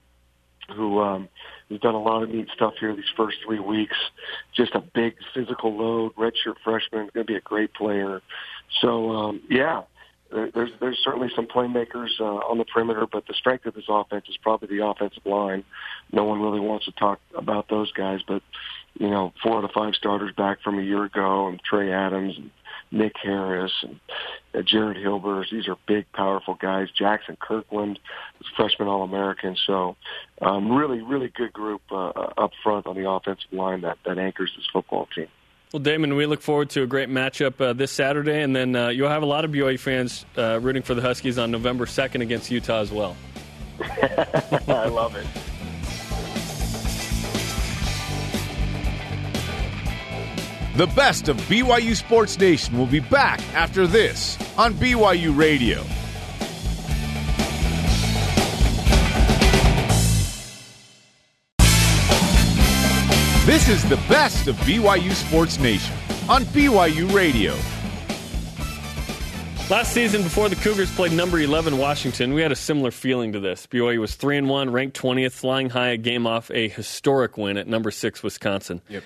who um, has done a lot of neat stuff here these first three weeks. Just a big physical load, redshirt freshman, going to be a great player. So um, yeah, There- There's there's certainly some playmakers uh, on the perimeter, but the strength of this offense is probably the offensive line. No one really wants to talk about those guys, but you know, four out of five starters back from a year ago, and Trey Adams and Nick Harris and uh, Jared Hilbers. These are big, powerful guys. Jaxson Kirkland, freshman All-American. So, um, really, really good group uh, up front on the offensive line that that anchors this football team. Well, Damon, we look forward to a great matchup uh, this Saturday, and then uh, you'll have a lot of BYU fans uh, rooting for the Huskies on November 2nd against Utah as well. I love it. The best of BYU Sports Nation will be back after this on BYU Radio. This is the best of BYU Sports Nation on BYU Radio. Last season, before the Cougars played number 11 Washington, we had a similar feeling to this. BYU was 3 and 1, ranked 20th, flying high, a game off a historic win at number 6 Wisconsin. Yep.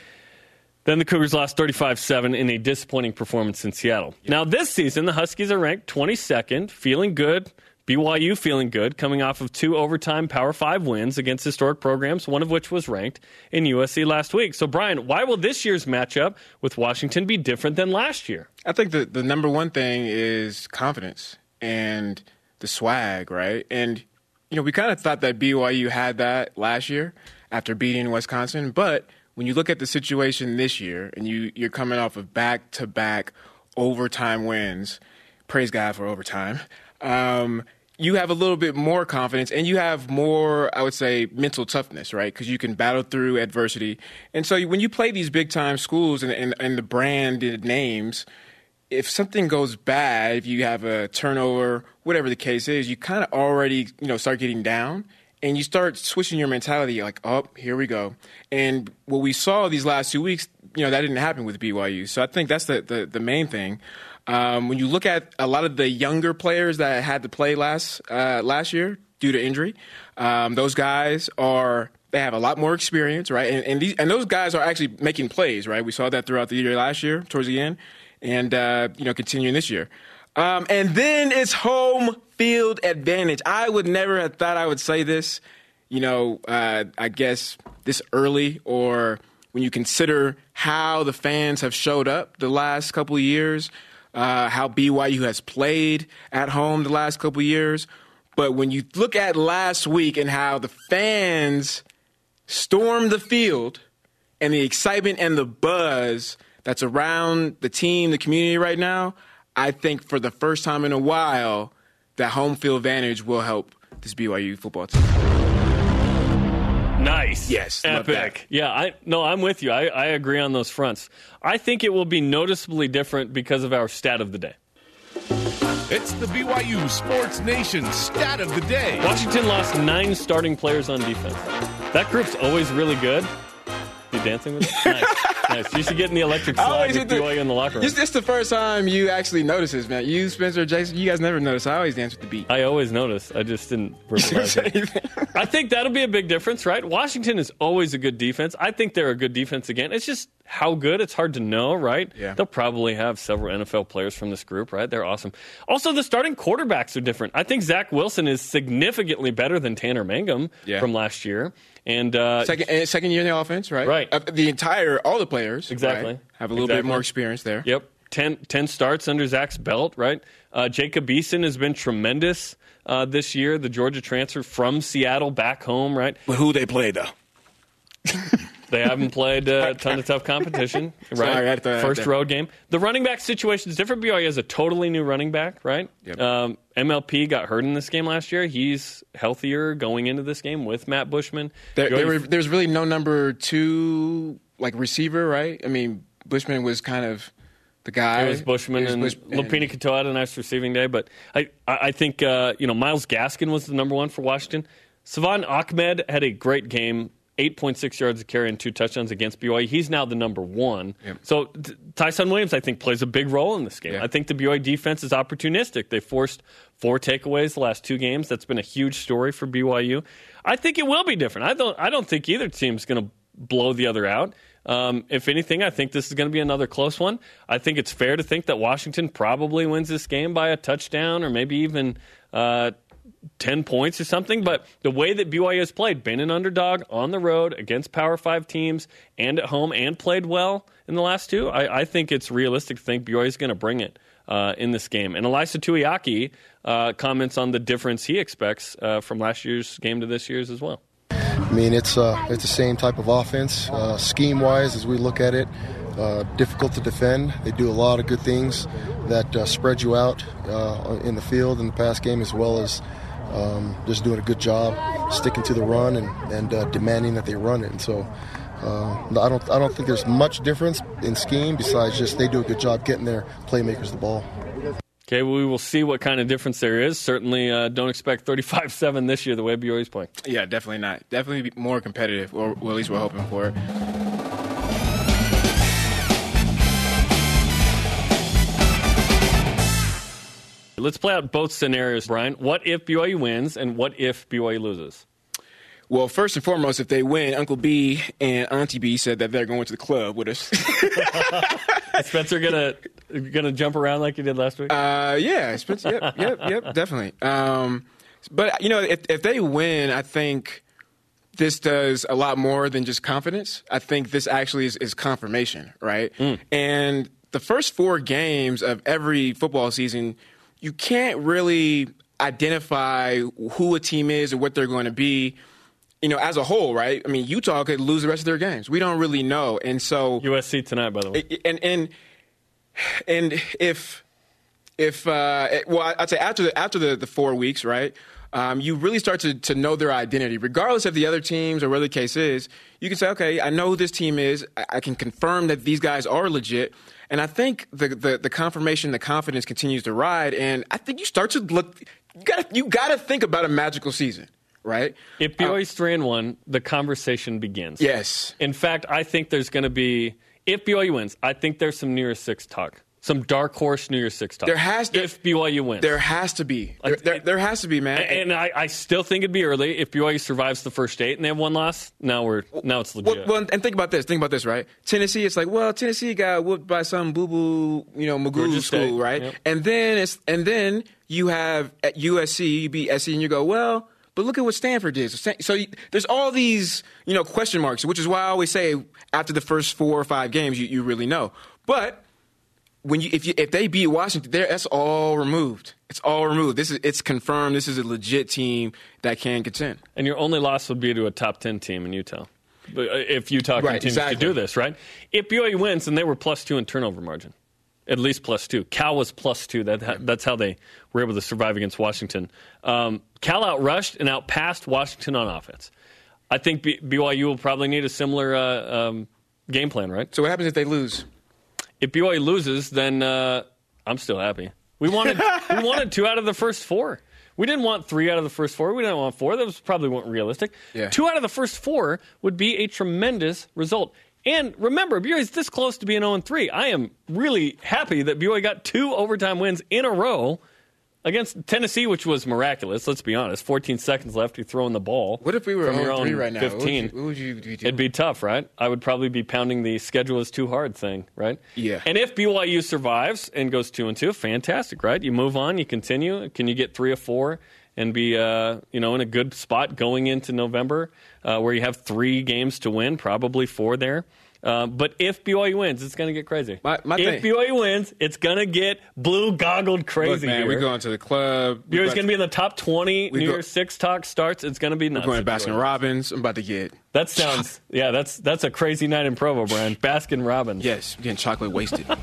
Then the Cougars lost 35 7 in a disappointing performance in Seattle. Now, this season, the Huskies are ranked 22nd, feeling good. BYU feeling good, coming off of two overtime Power 5 wins against historic programs, one of which was ranked in USC last week. So, Brian, why will this year's matchup with Washington be different than last year? I think the, the number one thing is confidence and the swag, right? And, you know, we kind of thought that BYU had that last year after beating Wisconsin. But when you look at the situation this year and you, you're coming off of back to back overtime wins, praise God for overtime. Um, you have a little bit more confidence and you have more, I would say, mental toughness, right? Because you can battle through adversity. And so when you play these big time schools and, and, and the branded names, if something goes bad, if you have a turnover, whatever the case is, you kind of already, you know, start getting down and you start switching your mentality like, oh, here we go. And what we saw these last two weeks, you know, that didn't happen with BYU. So I think that's the, the, the main thing. Um, when you look at a lot of the younger players that had to play last uh, last year due to injury, um, those guys are they have a lot more experience, right? And and, these, and those guys are actually making plays, right? We saw that throughout the year last year, towards the end, and uh, you know continuing this year. Um, and then it's home field advantage. I would never have thought I would say this, you know, uh, I guess this early or when you consider how the fans have showed up the last couple of years uh, how BYU has played at home the last couple years. But when you look at last week and how the fans stormed the field and the excitement and the buzz that's around the team, the community right now, I think for the first time in a while, that home field advantage will help this BYU football team. Nice. Yes, Epic. Yeah, I no, I'm with you. I, I agree on those fronts. I think it will be noticeably different because of our stat of the day. It's the BYU Sports Nation stat of the day. Washington lost nine starting players on defense. That group's always really good. You dancing with it? Nice. Nice. You should get in the electric slide always with hit the- in the locker room. This, this the first time you actually notice this, man. You, Spencer, Jason, you guys never notice. I always dance with the beat. I always notice. I just didn't verbalize it. I think that'll be a big difference, right? Washington is always a good defense. I think they're a good defense again. It's just how good, it's hard to know, right? Yeah. They'll probably have several NFL players from this group, right? They're awesome. Also, the starting quarterbacks are different. I think Zach Wilson is significantly better than Tanner Mangum Yeah. from last year. And uh, Second, eh, second year in the offense, right? Right. Uh, the entire, all the players, Exactly. right, have a little bit more experience there. Yep. 10, 10 starts under Zach's belt, right? Uh, Jacob Eason has been tremendous uh, this year, the Georgia transfer from Seattle back home, right? But who they play though? They haven't played uh, a ton of tough competition, right? Sorry, to throw that out First road game. The running back situation is different. BYU has a totally new running back, right? Yep. Um, MLP got hurt in this game last year. He's healthier going into this game with Matt Bushman. There, there were, there's really no number two like receiver, right? I mean, Bushman was kind of the guy. It was Bushman It and was Bush- Lopini Katoa had a nice receiving day, but I, I think uh, you know Myles Gaskin was the number one for Washington. Salvon Ahmed had a great game, eight point six yards of carry and two touchdowns against BYU. He's now the number one. So t- Tyson Williams, I think, plays a big role in this game. Yeah. I think the BYU defense is opportunistic. They forced four takeaways the last two games. That's been a huge story for BYU. I think it will be different. I don't I don't think either team's going to blow the other out. Um, if anything, I think this is going to be another close one. I think it's fair to think that Washington probably wins this game by a touchdown or maybe even uh, 10 points or something. But the way that BYU has played, been an underdog on the road against Power Five teams and at home and played well in the last two, I, I think it's realistic to think BYU is going to bring it. Uh, in this game. And Ilaisa Tuiaki uh, comments on the difference he expects uh, from last year's game to this year's as well. I mean, it's uh, it's the same type of offense. Uh, scheme wise, as we look at it, uh, difficult to defend. They do a lot of good things that spread you out in the field in the pass game, as well as um, just doing a good job sticking to the run and, and uh, demanding that they run it. And so. I don't. I don't think there's much difference in scheme besides just they do a good job getting their playmakers the ball. Okay, well, we will see what kind of difference there is. Certainly, uh, don't expect 35 7 this year the way BYU's playing. Yeah, definitely not. Definitely more competitive, or well, at least we're hoping for Let's play out both scenarios, Brian. What if BYU wins, and what if BYU loses? Well, first and foremost, if they win, Uncle B and Auntie B said that they're going to the club with us. Spencer gonna gonna jump around like you did last week? Uh, yeah, Spencer. Yep, yep, yep, definitely. Um, but you know, if if they win, I think this does a lot more than just confidence. I think this actually is, is confirmation, right? Mm. And the first four games of every football season, you can't really identify who a team is or what they're going to be you know, as a whole, right? I mean, Utah could lose the rest of their games. We don't really know, and so USC tonight, by the way. And and and if if uh, well, I'd say after the after the, the four weeks, right? Um, you really start to, to know their identity, regardless of the other teams or whatever the case is. You can say, okay, I know who this team is. I, I can confirm that these guys are legit. And I think the, the, the confirmation, the confidence continues to ride. And I think you start to look. You got you got to think about a magical season right? If BYU's uh, three and one, the conversation begins. Yes. In fact, I think there's going to be if BYU wins, I think there's some New Year's Six talk. Some dark horse New Year's Six talk. There has to, if BYU wins. There has to be. There, there, there has to be, man. And, and I, I, still think it'd be early if BYU survives the first eight and they have one loss. Now we're now it's legit. Well, well and think about this. Think about this, right? Tennessee. It's like, well, Tennessee got whooped by some boo boo, you know, Magoo school, State. right? Yep. And then it's and then you have at USC, you beat SC, and you go, well but look at what Stanford did. So, so there's all these, you know, question marks, which is why I always say after the first four or five games, you, you really know. But when you if you if they beat Washington, there that's all removed. It's all removed. This is it's confirmed. This is a legit team that can contend. And your only loss would be to a top ten team in Utah. Uh, if Utah right, continues exactly. to do this, right? If BYU wins, then they were plus two in turnover margin at least plus two. Cal was plus two. That that's how they were able to survive against Washington. Um, Cal outrushed and outpassed Washington on offense. I think B- BYU will probably need a similar uh, um, game plan, right? So what happens if they lose? If BYU loses, then uh, I'm still happy. We wanted we wanted two out of the first four. We didn't want three out of the first four. We didn't want four. That was probably weren't realistic. Yeah. Two out of the first four would be a tremendous result. And remember, BYU is this close to being 0 3. I am really happy that BYU got two overtime wins in a row against Tennessee, which was miraculous. Let's be honest. 14 seconds left. You're throwing the ball. What if we were 0 3 right now? 15. What would, you, what would you, do? It'd be tough, right? I would probably be pounding the schedule is too hard thing, right? Yeah. And if BYU survives and goes 2 and 2, fantastic, right? You move on, you continue. Can you get three or four? and be uh, you know in a good spot going into November, uh, where you have three games to win, probably four there. Uh, but if BYU wins, it's going to get crazy. My, my if thing. BYU wins, it's going to get blue goggled crazy. Look, man, we're going to the club. BYU's going to be in the top 20. New go, Year's Six talk starts. It's going to be nuts. We're going to Baskin Robbins. I'm about to get. That sounds, yeah, that's that's a crazy night in Provo, Brian. Baskin Robbins. Yes, getting chocolate wasted.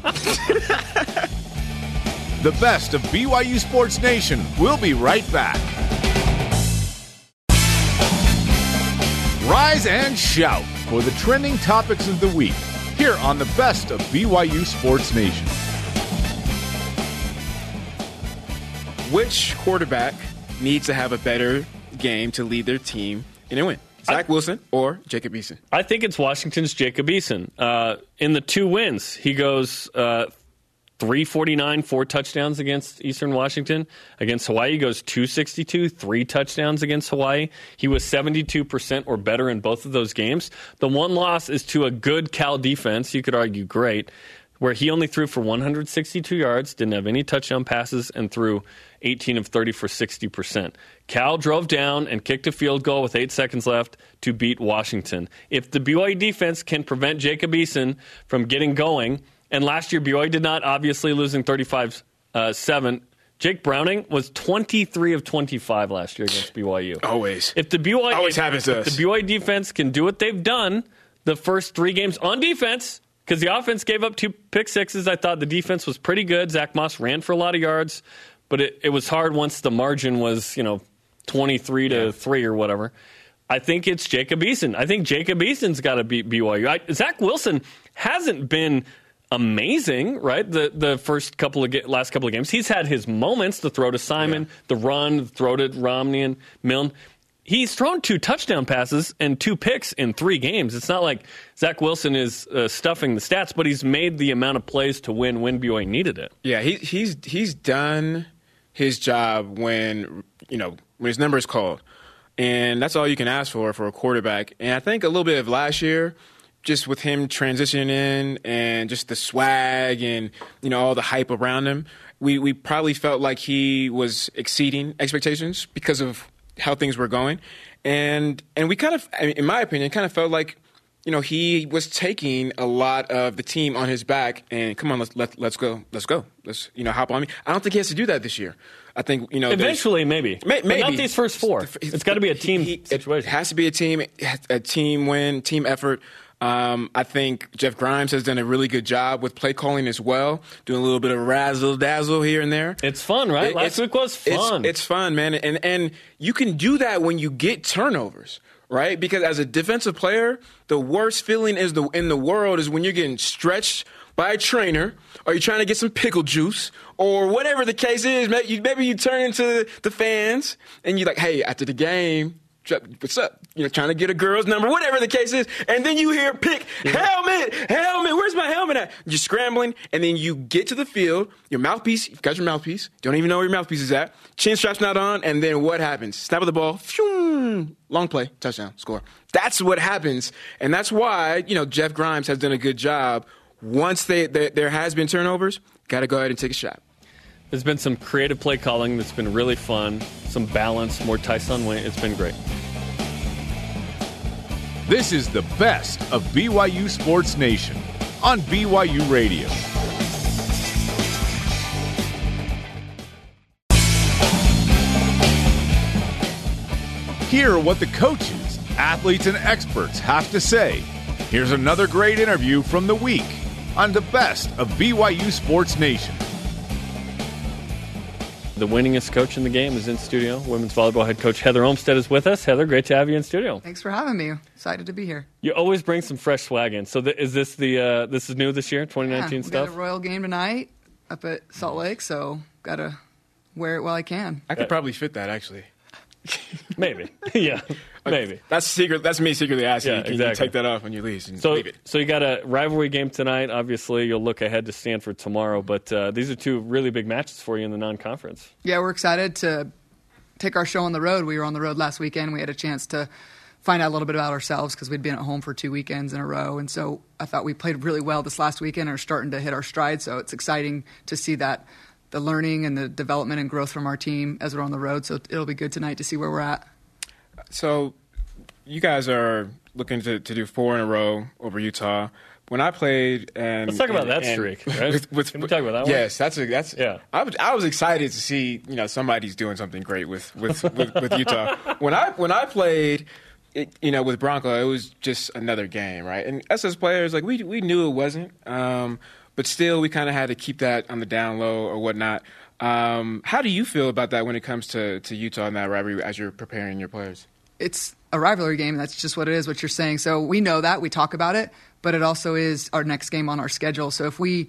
the best of BYU Sports Nation. We'll be right back. Rise and shout for the trending topics of the week here on the best of BYU Sports Nation. Which quarterback needs to have a better game to lead their team in a win? Zach I, Wilson or Jacob Eason? I think it's Washington's Jacob Eason. Uh, in the two wins, he goes uh, 349, four touchdowns against Eastern Washington. Against Hawaii, he goes 262, three touchdowns against Hawaii. He was 72% or better in both of those games. The one loss is to a good Cal defense. You could argue great, where he only threw for 162 yards, didn't have any touchdown passes, and threw 18 of 30 for 60%. Cal drove down and kicked a field goal with eight seconds left to beat Washington. If the BYU defense can prevent Jacob Eason from getting going, and last year BYU did not, obviously losing 35 uh, 7. Jake Browning was 23 of 25 last year against BYU. Always. If the BYU Always happens to us. the BYU defense can do what they've done the first three games on defense, because the offense gave up two pick sixes, I thought the defense was pretty good. Zach Moss ran for a lot of yards, but it, it was hard once the margin was you know 23 to three or whatever. I think it's Jacob Eason. I think Jacob Eason's got to beat BYU. I, Zach Wilson hasn't been amazing, right? The the first couple of ga- last couple of games, he's had his moments. The throw to Simon, the run, the throw to Romney and Milne. He's thrown two touchdown passes and two picks in three games. It's not like Zach Wilson is uh, stuffing the stats, but he's made the amount of plays to win when BYU needed it. Yeah, he, he's he's done his job when you know when his number is called, and that's all you can ask for for a quarterback. And I think a little bit of last year, just with him transitioning in and just the swag and you know all the hype around him, we we probably felt like he was exceeding expectations because of how things were going, and and we kind of, in my opinion, kind of felt like you know, he was taking a lot of the team on his back and come on, let's let, let's go, let's go, let's you know hop on me. I don't think he has to do that this year. I think you know Eventually, maybe. May- But maybe not these first four. It's got to be a team He- he- situation. It has to be a team, a team win, team effort. Um, I think Jeff Grimes has done a really good job with play calling as well, doing a little bit of razzle dazzle here and there. It's fun, right? It- Last it's- week was it's- fun. It's, fun, man, and and you can do that when you get turnovers, right? Because as a defensive player, the worst feeling is the in the world is when you're getting stretched by a trainer, or you're trying to get some pickle juice, or whatever the case is. Maybe you, maybe you turn into the fans and you're like, hey, after the game. What's up? You know, trying to get a girl's number, whatever the case is, and then you hear pick mm-hmm. helmet, helmet. Where's my helmet at? You're scrambling, and then you get to the field. Your mouthpiece, you've got your mouthpiece. Don't even know where your mouthpiece is at. Chin strap's not on, and then what happens? Snap of the ball, phew, long play, touchdown, score. That's what happens, and that's why you know Jeff Grimes has done a good job. Once they, they there has been turnovers, got to go ahead and take a shot. There's been some creative play calling that's been really fun, some balance, more Tyson Wayne. It's been great. This is the best of BYU Sports Nation on BYU Radio. Hear what the coaches, athletes, and experts have to say. Here's another great interview from the week on the best of BYU Sports Nation. The winningest coach in the game is in studio. Women's volleyball head coach Heather Olmstead is with us. Heather, great to have you in studio. Thanks for having me. Excited to be here. You always bring some fresh swag in. So th- is this the uh, this is new this year, 2019 yeah, we stuff? got a Royal game tonight up at Salt Lake, so got to wear it while I can. I could probably fit that actually. Maybe, yeah, maybe. That's secret. That's me secretly asking. Yeah, you, Can exactly. you take that off when you leave? And So, leave it. so you got a rivalry game tonight. Obviously, you'll look ahead to Stanford tomorrow. But uh, these are two really big matches for you in the non-conference. Yeah, we're excited to take our show on the road. We were on the road last weekend. We had a chance to find out a little bit about ourselves because we'd been at home for two weekends in a row. And so I thought we played really well this last weekend and are starting to hit our stride. So it's exciting to see that the learning and the development and growth from our team as we're on the road. So it'll be good tonight to see where we're at. So, you guys are looking to, to do four in a row over Utah. When I played, and Let's talk about and- that streak, right? With, with, Can we talk about that one? Yes, that's a that's. Yeah. I was, I was excited to see you know somebody's doing something great with with, with, with Utah. When I when I played, it, you know, with Bronco, it was just another game, right? And us as players, like we we knew it wasn't, um, but still, we kind of had to keep that on the down low or whatnot. Um, how do you feel about that when it comes to, to Utah and that rivalry as you're preparing your players? it's a rivalry game. That's just what it is, what you're saying. So we know that. We talk about it, but it also is our next game on our schedule. So if we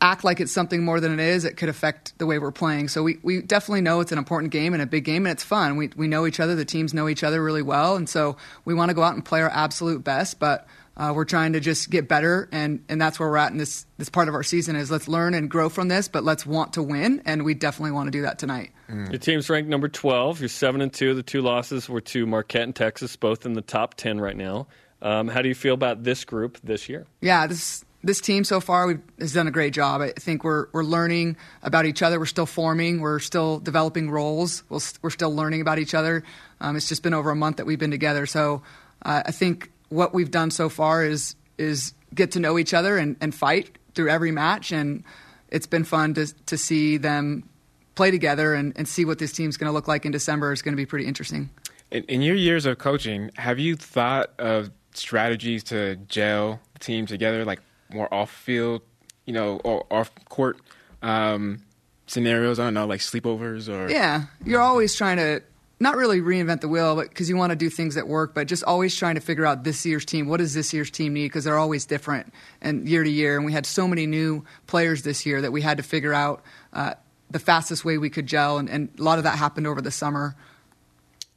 act like it's something more than it is, it could affect the way we're playing. So we, we definitely know it's an important game and a big game, and it's fun. We, we know each other. The teams know each other really well. And so we want to go out and play our absolute best, but Uh, we're trying to just get better, and, and that's where we're at in this, this part of our season is let's learn and grow from this, but let's want to win, and we definitely want to do that tonight. Your team's ranked number 12. You're 7 and 2. The two losses were to Marquette and Texas, both in the top 10 right now. Um, how do you feel about this group this year? Yeah, this this team so far we've, has done a great job. I think we're we're learning about each other. We're still forming. We're still developing roles. We'll, we're still learning about each other. Um, it's just been over a month that we've been together. So uh, I think what we've done so far is is get to know each other and, and fight through every match. And it's been fun to to see them play together and, and see what this team's going to look like in December. is going to be pretty interesting. In, in your years of coaching, have you thought of strategies to gel the team together, like more off field, you know, or off court um, scenarios? I don't know, like sleepovers or Yeah, you're always trying to not really reinvent the wheel, but because you want to do things that work, but just always trying to figure out this year's team. What does this year's team need? Because they're always different and year to year. And we had so many new players this year that we had to figure out uh, the fastest way we could gel, and, and a lot of that happened over the summer.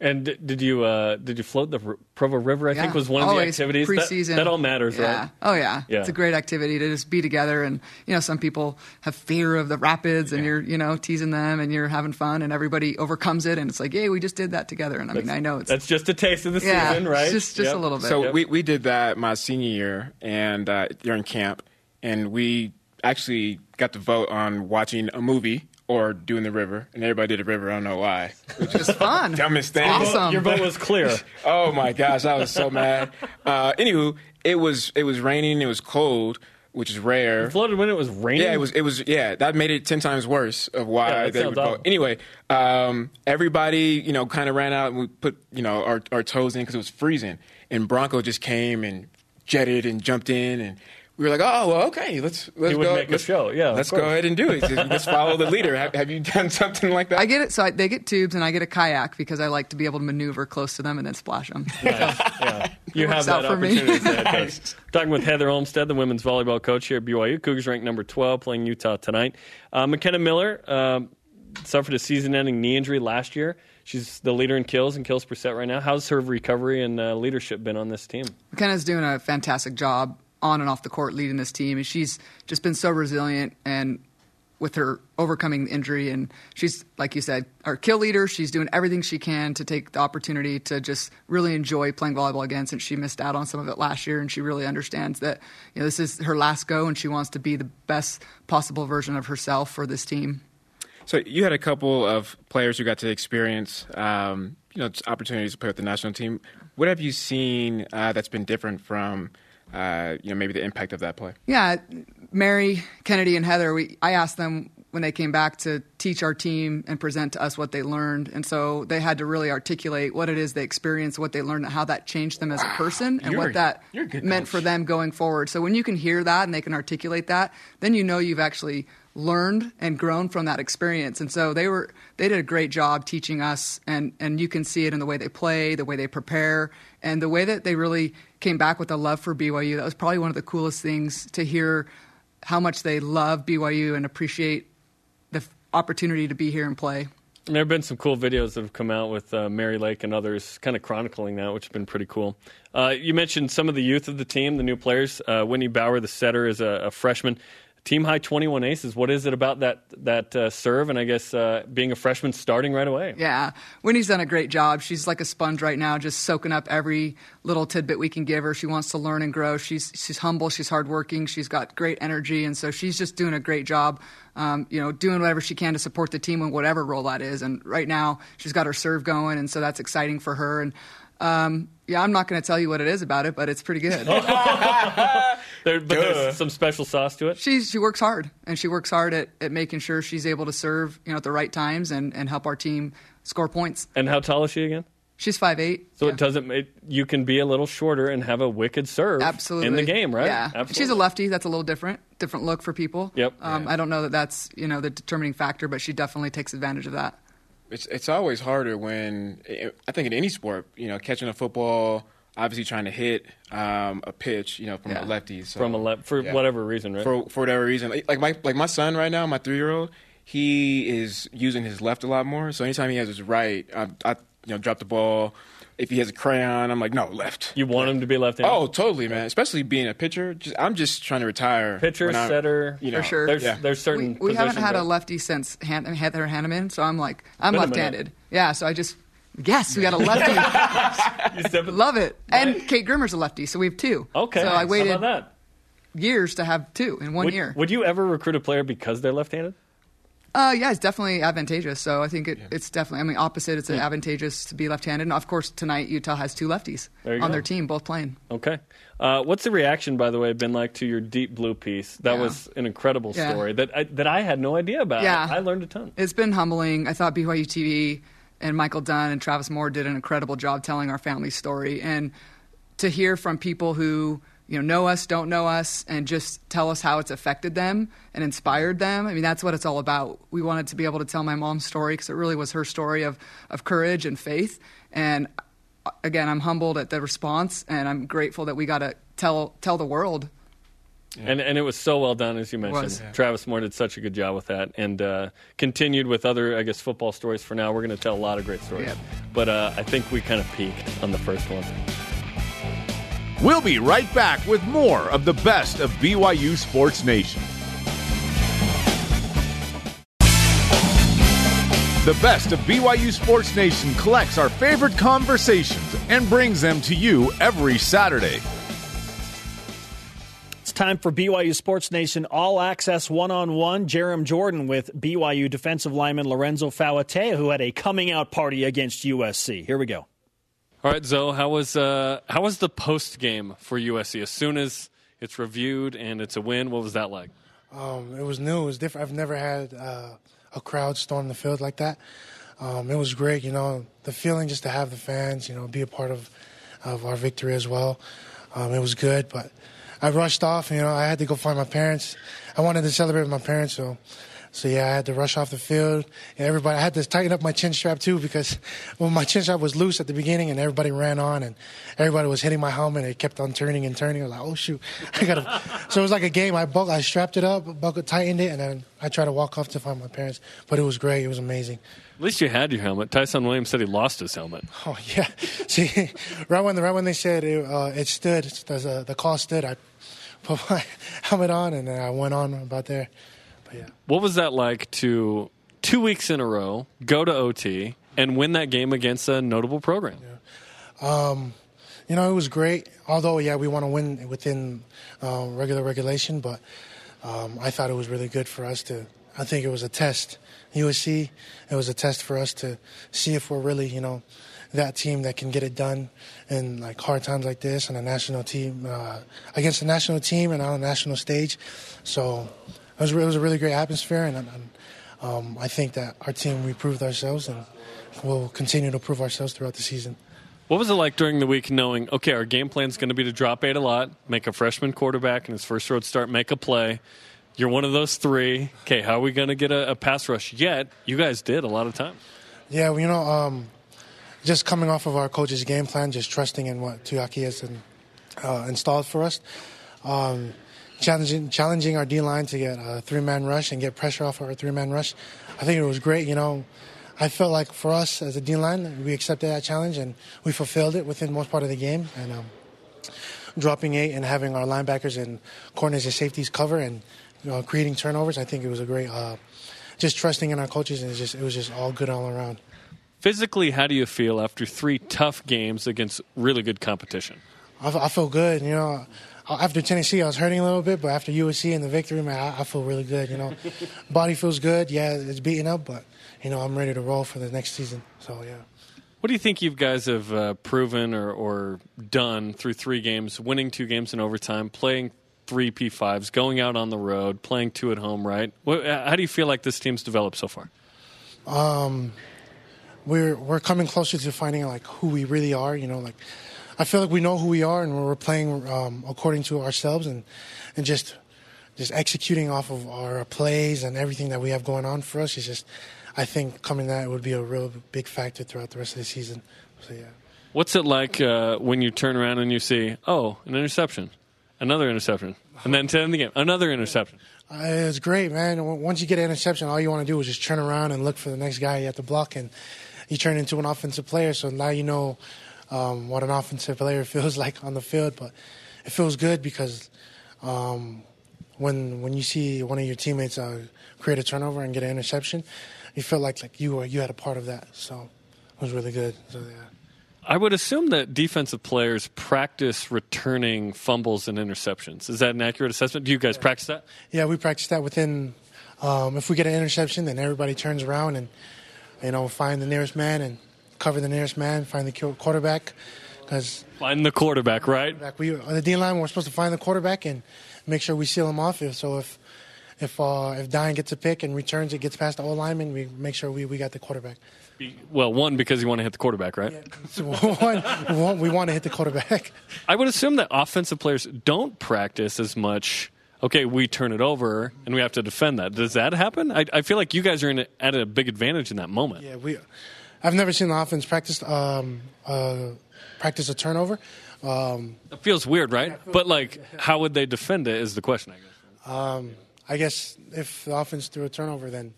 And d- did you uh, did you float the R- Provo River? I think was one of the always activities. That- Preseason. That, all matters, yeah. right? Oh yeah. Yeah. It's a great activity to just be together, and you know, some people have fear of the rapids, and you're you know teasing them, and you're having fun, and everybody overcomes it, and it's like, hey, we just did that together, and I mean, I know it's That's just a taste of the yeah, season, right? Just just Yep. a little bit. So we, we did that my senior year and uh, during camp, and we actually got to vote on watching a movie or doing the river, and everybody did the river. I don't know why. Which is it's fun. dumbest thing. Awesome. Your vote was clear. Oh my gosh, I was so mad. Uh, anywho, it was it was raining. It was cold, which is rare. Floated when it was raining. Yeah, it was. It was. Yeah, that made it ten times worse of why that they sounds would vote. Anyway, um, everybody, you know, kind of ran out and we put, you know, our, our toes in because it was freezing. And Bronco just came and jetted and jumped in, and we were like, oh, well, okay, let's let's He would go. make let's, show, yeah, let's go ahead and do it. Just- Let's follow the leader. Have, have you done something like that? I get it. So I, they get tubes, and I get a kayak because I like to be able to maneuver close to them and then splash them. yeah. You have that for opportunity. so it does. Talking with Heather Olmstead, the women's volleyball coach here at BYU. Cougars ranked number 12, playing Utah tonight. Uh, McKenna Miller um, suffered a season-ending knee injury last year. She's the leader in kills and kills per set right now. How's her recovery and uh, leadership been on this team? McKenna's doing a fantastic job on and off the court leading this team, and she's just been so resilient and with her overcoming the injury. And she's, like you said, our kill leader. She's doing everything she can to take the opportunity to just really enjoy playing volleyball again since she missed out on some of it last year. And she really understands that you know this is her last go, and she wants to be the best possible version of herself for this team. So you had a couple of players who got to experience, um, you know, opportunities to play with the national team. What have you seen uh, that's been different from, uh, you know, maybe the impact of that play? Yeah, Mary, Kennedy, and Heather. We I asked them when they came back to teach our team and present to us what they learned, and so they had to really articulate what it is they experienced, what they learned, and how that changed them as a person, and You're- what that you're a good meant coach. for them going forward. So when you can hear that and they can articulate that, then you know you've actually learned and grown from that experience. And so they were they did a great job teaching us and and you can see it in the way they play, the way they prepare, and the way that they really came back with a love for BYU. That was probably one of the coolest things to hear how much they love BYU and appreciate the f- opportunity to be here and play. And there have been some cool videos that have come out with uh, Mary Lake and others kind of chronicling that, which has been pretty cool. Uh, you mentioned some of the youth of the team, the new players. Uh, Bower, the setter, is a, a freshman. Team high 21 aces. What is it about that that uh, serve? And I guess uh, being a freshman starting right away. Yeah, Winnie's done a great job. She's like a sponge right now, just soaking up every little tidbit we can give her. She wants to learn and grow. She's she's humble. She's hardworking. She's got great energy, and so she's just doing a great job. Um, you know, doing whatever she can to support the team in whatever role that is. And right now, she's got her serve going, and so that's exciting for her. And um, yeah, I'm not going to tell you what it is about it, but it's pretty good. There, but there's some special sauce to it. she she works hard, and she works hard at, at making sure she's able to serve you know at the right times and, and help our team score points. And how tall is she again? She's five eight. So it doesn't. It, you can be a little shorter and have a wicked serve Absolutely. in the game, right? Yeah. Absolutely. She's a lefty. That's a little different. Different look for people. Yep. Um, I don't know that that's you know the determining factor, but she definitely takes advantage of that. It's it's always harder when I think in any sport, you know, catching a football, obviously trying to hit um, a pitch, you know, from Yeah. a lefty. So, from a left for yeah. whatever reason, right? for for whatever reason. Like like my like my son right now, my three year old, he is using his left a lot more. So anytime he has his right, I, I you know drop the ball, if he has a crayon, I'm like, no, left. You want him to be left-handed? Oh, totally, man. Especially being a pitcher. Just, I'm just trying to retire. Pitcher, when I'm- setter, you know, For sure. There's Yeah. there's certain. we, we haven't positions had a lefty since Han- Heather Hanneman, so I'm like, I'm Been left-handed. Yeah, so I just, yes, we got a lefty. You step in- Love it. And Kate Grimmer's a lefty, so we have two. Okay, So I How waited about that? years to have two in one Would, year. would you ever recruit a player because they're left-handed? Uh, yeah, it's definitely advantageous. So I think it, it's definitely. I mean, opposite. It's advantageous to be left-handed. And of course, tonight Utah has two lefties on go. their team, both playing. Okay. Uh, what's the reaction, by the way, been like to your deep blue piece? That Yeah. was an incredible Yeah. story that I, that I had no idea about. Yeah. I learned a ton. It's been humbling. I thought BYU TV and Michael Dunn and Travis Moore did an incredible job telling our family story, and to hear from people who you know know us, don't know us, and just tell us how it's affected them and inspired them. I mean, that's what it's all about. We wanted to be able to tell my mom's story because it really was her story of of courage and faith. And uh, again, I'm humbled at the response, and I'm grateful that we got to tell tell the world And and it was so well done, as you mentioned. was. Yeah. Travis Moore did such a good job with that, and uh, continued with other, I guess, football stories. For now, we're going to tell a lot of great stories. Yep. But uh, I think we kind of peaked on the first one. We'll be right back with more of the best of BYU Sports Nation. The best of BYU Sports Nation collects our favorite conversations and brings them to you every Saturday. It's time for BYU Sports Nation All Access One on One. Jarom Jordan with BYU defensive lineman Lorenzo Fauatea, who had a coming out party against USC. Here we go. All right, Zoe, how was uh, how was the post game for USC? As soon as it's reviewed and it's a win, what was that like? Um, it was new. It was different. I've never had uh, a crowd storm the field like that. Um, it was great. You know, the feeling just to have the fans, you know, be a part of of our victory as well. Um, it was good, but I rushed off. You know, I had to go find my parents. I wanted to celebrate with my parents, so. So yeah, I had to rush off the field. And everybody, I had to tighten up my chin strap too because well, my chin strap was loose at the beginning, and everybody ran on, and everybody was hitting my helmet. And It kept on turning and turning. I was like, oh shoot, I gotta. so it was like a game. I buck, I strapped it up, buckled, tightened it, and then I tried to walk off to find my parents. But it was great. It was amazing. At least you had your helmet. Tyson Williams said he lost his helmet. Oh yeah. See, right when right when they said it, uh, it stood, the, the call stood, I put my helmet on, and then I went on about there. Yeah. What was that like to two weeks in a row go to OT and win that game against a notable program? Um, you know, it was great. Although, yeah, we want to win within uh, regular regulation, but um, I thought it was really good for us to. I think it was a test. USC, it was a test for us to see if we're really, you know, that team that can get it done in like hard times like this and a national team uh, against a national team and on a national stage. So it was, it was a really great atmosphere, and, and um, I think that our team we proved ourselves and we'll continue to prove ourselves throughout the season. What was it like during the week knowing, okay, our game plan is going to be to drop eight a lot, make a freshman quarterback in his first road start, make a play. You're one of those three. Okay, how are we going to get a, a pass rush? Yet, you guys did a lot of times. Yeah, well, you know, um, just coming off of our coach's game plan, just trusting in what Tuiaki has uh, installed for us, um, challenging challenging our D line to get a three man rush and get pressure off our three man rush. I think it was great. You know, I felt like for us as a D line, we accepted that challenge and we fulfilled it within most part of the game. And um, dropping eight and having our linebackers and corners and safeties cover and you know, creating turnovers, I think it was a great. Uh, just trusting in our coaches and it was just it was just all good all around. Physically, how do you feel after three tough games against really good competition? I, I feel good. You know, after Tennessee, I was hurting a little bit, but after USC and the victory, man, I, I feel really good. You know, body feels good. Yeah, it's beating up, but you know, I'm ready to roll for the next season. So yeah. What do you think you guys have uh, proven or, or done through three games, winning two games in overtime, playing three P5s, going out on the road, playing two at home, right? What, how do you feel like this team's developed so far? Um, we're we're coming closer to finding like who we really are. You know, like I feel like we know who we are, and we're playing um, according to ourselves, and and just just executing off of our plays and everything that we have going on for us is just. I think coming that would be a real big factor throughout the rest of the season. So yeah. What's it like uh, when you turn around and you see, oh, an interception, another interception, and then to end the game, another interception? Uh, it's great, man. Once you get an interception, all you want to do is just turn around and look for the next guy you have to block, and you turn into an offensive player. So now you know um, what an offensive player feels like on the field, but it feels good because um, when when you see one of your teammates uh, create a turnover and get an interception, you feel like like you were you had a part of that. So it was really good. So yeah. I would assume that defensive players practice returning fumbles and interceptions. Is that an accurate assessment? Do you guys practice that? Yeah, we practice that within. Um, if we get an interception, then everybody turns around and you know find the nearest man and cover the nearest man, find the quarterback. Because Find the quarterback, right? we on the D line, we're supposed to find the quarterback and make sure we seal him off. So if if uh, if Dayan gets a pick and returns it, gets past the O lineman, we make sure we, we got the quarterback. Well, one because you want to hit the quarterback, right? So one, we want- we want to hit the quarterback. I would assume that offensive players don't practice as much. Okay, we turn it over and we have to defend that. Does that happen? I, I feel like you guys are in a, at a big advantage in that moment. Yeah, we. I've never seen the offense practice um, uh, practice a turnover. Um, It feels weird, right? But like, how would they defend it? Is the question, I guess. um, I guess if the offense threw a turnover, then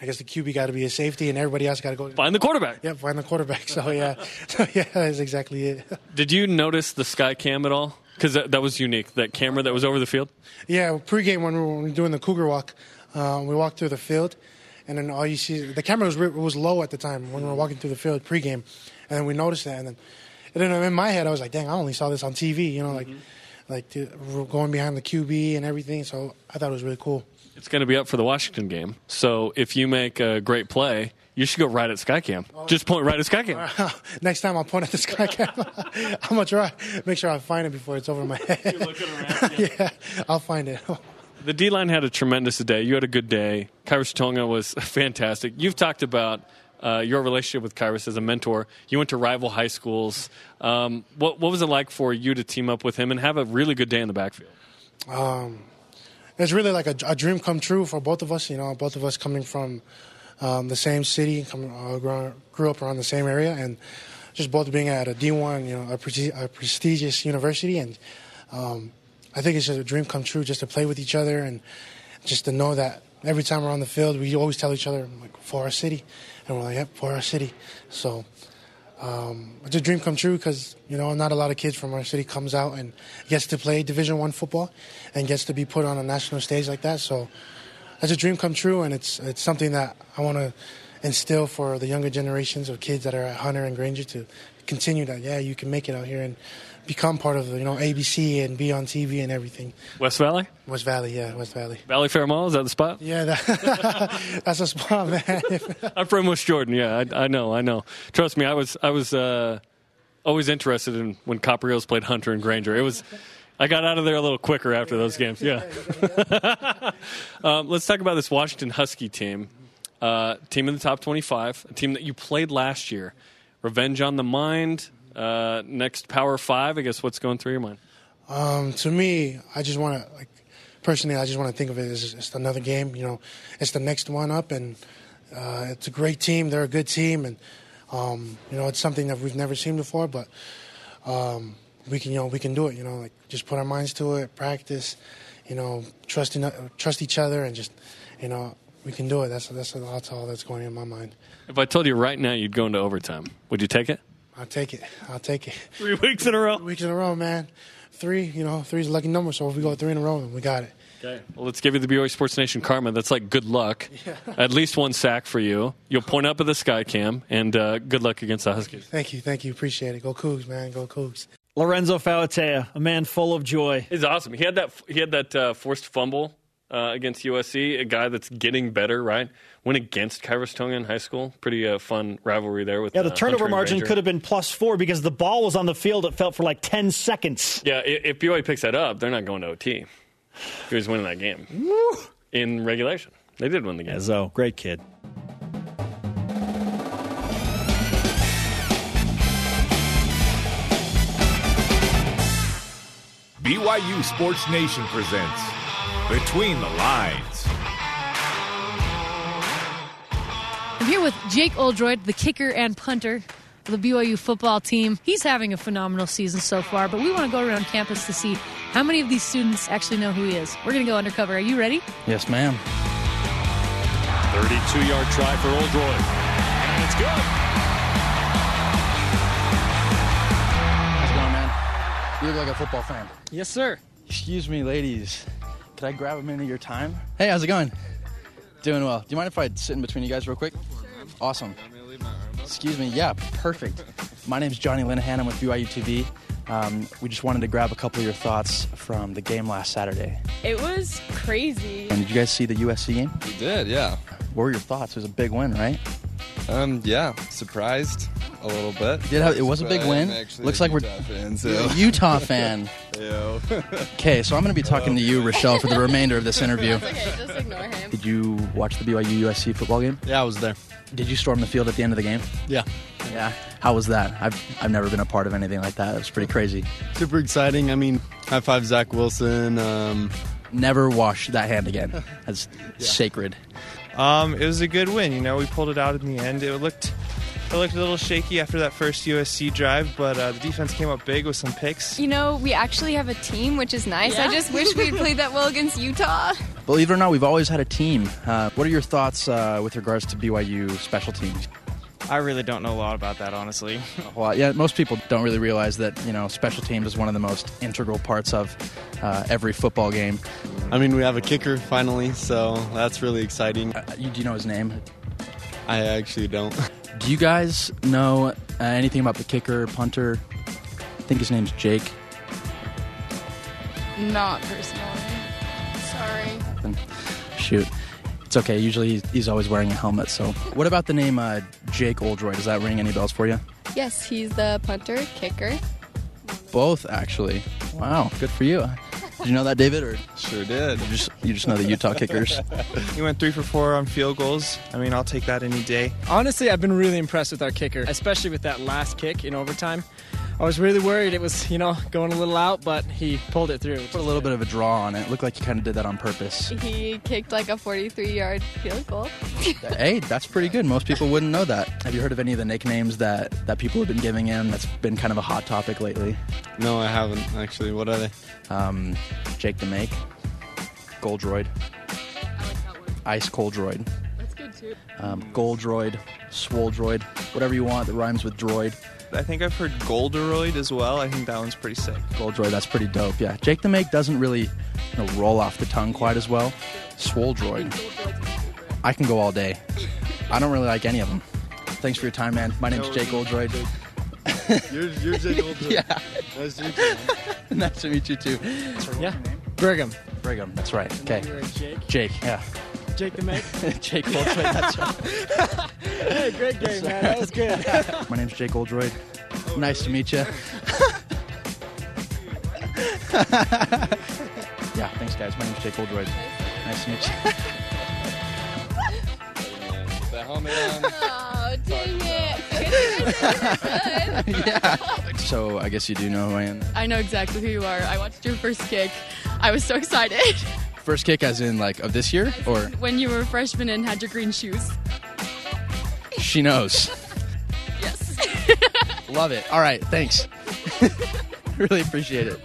I guess the QB got to be a safety, and everybody else got to go find the quarterback. Yeah, find the quarterback. So yeah, so yeah, that's exactly it. Did you notice the sky cam at all? Because that, that was unique. That camera that was over the field. Yeah, pregame when we were doing the Cougar walk, uh, we walked through the field, and then all you see the camera was was low at the time when we were walking through the field pregame, and then we noticed that, and then and then in my head I was like, dang, I only saw this on TV, you know, like like to, going behind the QB and everything. So I thought it was really cool. It's going to be up for the Washington game. So if you make a great play, you should go right at Skycam. Oh. Just point right at Skycam. Next time I'll point at the sky camera. I'm gonna try make sure I find it before it's over my head. yeah, I'll find it. The D line had a tremendous day. You had a good day. Khyiris Tonga was fantastic. You've talked about uh, your relationship with Khyiris as a mentor. You went to rival high schools. Um, what, what was it like for you to team up with him and have a really good day in the backfield? Um, it's really like a, a dream come true for both of us. You know, both of us coming from um, the same city, come, uh, grew, grew up around the same area, and just both being at a D1, you know, a, presti- a prestigious university, and um, I think it's just a dream come true just to play with each other and just to know that every time we're on the field, we always tell each other like for our city, and we're like, yep, for our city. So um, it's a dream come true because you know not a lot of kids from our city comes out and gets to play Division One football and gets to be put on a national stage like that. So it's a dream come true, and it's it's something that I want to instill for the younger generations of kids that are at Hunter and Granger to continue that. Yeah, you can make it out here and become part of you know ABC and be on TV and everything. West Valley? West Valley, yeah, West Valley. Valley Fair Mall, is that the spot? Yeah, that, that's a spot, man. I'm from West Jordan. Yeah, I, I know, I know. Trust me, I was, I was uh, always interested in when Copper Hills played Hunter and Granger. It was, I got out of there a little quicker after those games. Yeah. um, let's talk about this Washington Husky team, uh, team in the top 25, a team that you played last year. Revenge on the mind. Uh, next Power Five. I guess what's going through your mind? Um, to me, I just want to like personally, I just want to think of it as just another game. You know, it's the next one up, and uh, it's a great team. They're a good team, and um, you know, it's something that we've never seen before. But um, we can, you know, we can do it. You know, like just put our minds to it, practice. You know, trust in, trust each other, and just you know, we can do it. That's that's that's all that's going in my mind. If I told you right now you'd go into overtime, would you take it? I'll take it. I'll take it. Three weeks in a row. Three weeks in a row, man. Three, you know, three's a lucky number. So if we go three in a row, then we got it. Okay. Well, let's give you the BYU Sports Nation karma. That's like good luck. At least one sack for you. You'll point up at the sky cam, and uh, good luck against the Huskies. Thank you, thank you, appreciate it. Go Cougs, man, go Cougs. Lorenzo Fauatea, a man full of joy. He's awesome. He had that. He had that uh, forced fumble uh, against USC. A guy that's getting better, right? Went against Khyiris Tonga in high school. Pretty uh, fun rivalry there with. Yeah, the uh, turnover Hunter margin Granger. could have been plus four because the ball was on the field. It felt for like 10 seconds. Yeah, i- if BYU picks that up, they're not going to OT. He was winning that game in regulation. They did win the game. Ezzo, great kid. BYU Sports Nation presents Between the Lines. I'm here with Jake Oldroyd, the kicker and punter for the BYU football team. He's having a phenomenal season so far, but we want to go around campus to see how many of these students actually know who he is. We're going to go undercover. Are you ready? Yes, ma'am. 32 yard try for Oldroyd. And it's good. How's it going, man? You look like a football fan. Yes, sir. Excuse me, ladies. Could I grab a minute of your time? Hey, how's it going? Doing well. Do you mind if I sit in between you guys real quick? Awesome. Excuse me. Yeah, perfect. My name's Johnny Linehan. I'm with BYU TV. Um, we just wanted to grab a couple of your thoughts from the game last Saturday. It was crazy. And did you guys see the USC game? We did, yeah. What were your thoughts? It was a big win, right? Um, yeah, surprised a little bit. Did have, it was a big win. I'm actually Looks a like we're Utah fan, so. You're a Utah fan. Okay, so I'm going to be talking to you, Rochelle, for the remainder of this interview. okay, just ignore him. Did you watch the BYU USC football game? Yeah, I was there. Did you storm the field at the end of the game? Yeah. Yeah. How was that? I've I've never been a part of anything like that. It was pretty crazy. Super exciting. I mean, high five Zach Wilson. Um, Never wash that hand again. That's sacred. Um, it was a good win. You know, we pulled it out in the end. It looked it looked a little shaky after that first USC drive, but uh, the defense came up big with some picks. You know, we actually have a team, which is nice. I just wish we'd played that well against Utah. Believe it or not, we've always had a team. Uh, what are your thoughts uh, with regards to BYU special teams? I really don't know a lot about that, honestly. Well, yeah, most people don't really realize that you know special teams is one of the most integral parts of uh, every football game. I mean, we have a kicker finally, so that's really exciting. Uh, you, do you know his name? I actually don't. Do you guys know uh, anything about the kicker, punter? I think his name's Jake. Not personally. Sorry. Shoot, it's okay. Usually he's, he's always wearing a helmet. So, what about the name uh, Jake Oldroyd? Does that ring any bells for you? Yes, he's the punter, kicker. Both, actually. Wow, good for you. Did you know that, David? Or sure did. You just you just know the Utah kickers. He went three for four on field goals. I mean, I'll take that any day. Honestly, I've been really impressed with our kicker, especially with that last kick in overtime. I was really worried it was, you know, going a little out, but he pulled it through. Put a little bit of a draw on it. Looked like he kind of did that on purpose. He kicked like a 43 yard field goal. hey, that's pretty good. Most people wouldn't know that. Have you heard of any of the nicknames that, that people have been giving him that's been kind of a hot topic lately? No, I haven't actually. What are they? Um, Jake the Make, Goldroid, Ice Cold Droid, That's good too. um, Goldroid, Swoldroid, whatever you want that rhymes with droid. I think I've heard Golderoid as well. I think that one's pretty sick. Goldroid, that's pretty dope. Yeah, Jake the Make doesn't really you know, roll off the tongue quite as well. Swoldroid, I can go all day. I don't really like any of them. Thanks for your time, man. My name's Jake Oldroyd. You're, you're Jake Oldroyd. yeah. Nice to meet you. nice to meet you too. Yeah. Brigham. Brigham, that's right. Okay. Jake. Jake, yeah. Jake the Make. Jake Oldroyd, that's right. hey, great game, man. That was good. My name's Jake Oldroyd. Nice to meet you. yeah, thanks, guys. My name's Jake Oldroyd. Nice to meet you. The helmet on. Oh, dang it. yeah. So I guess you do know who I am. I know exactly who you are. I watched your first kick. I was so excited First kick, as in like of this year, or when you were a freshman and had your green shoes. she knows. Yes. Love it. All right, thanks. really appreciate it.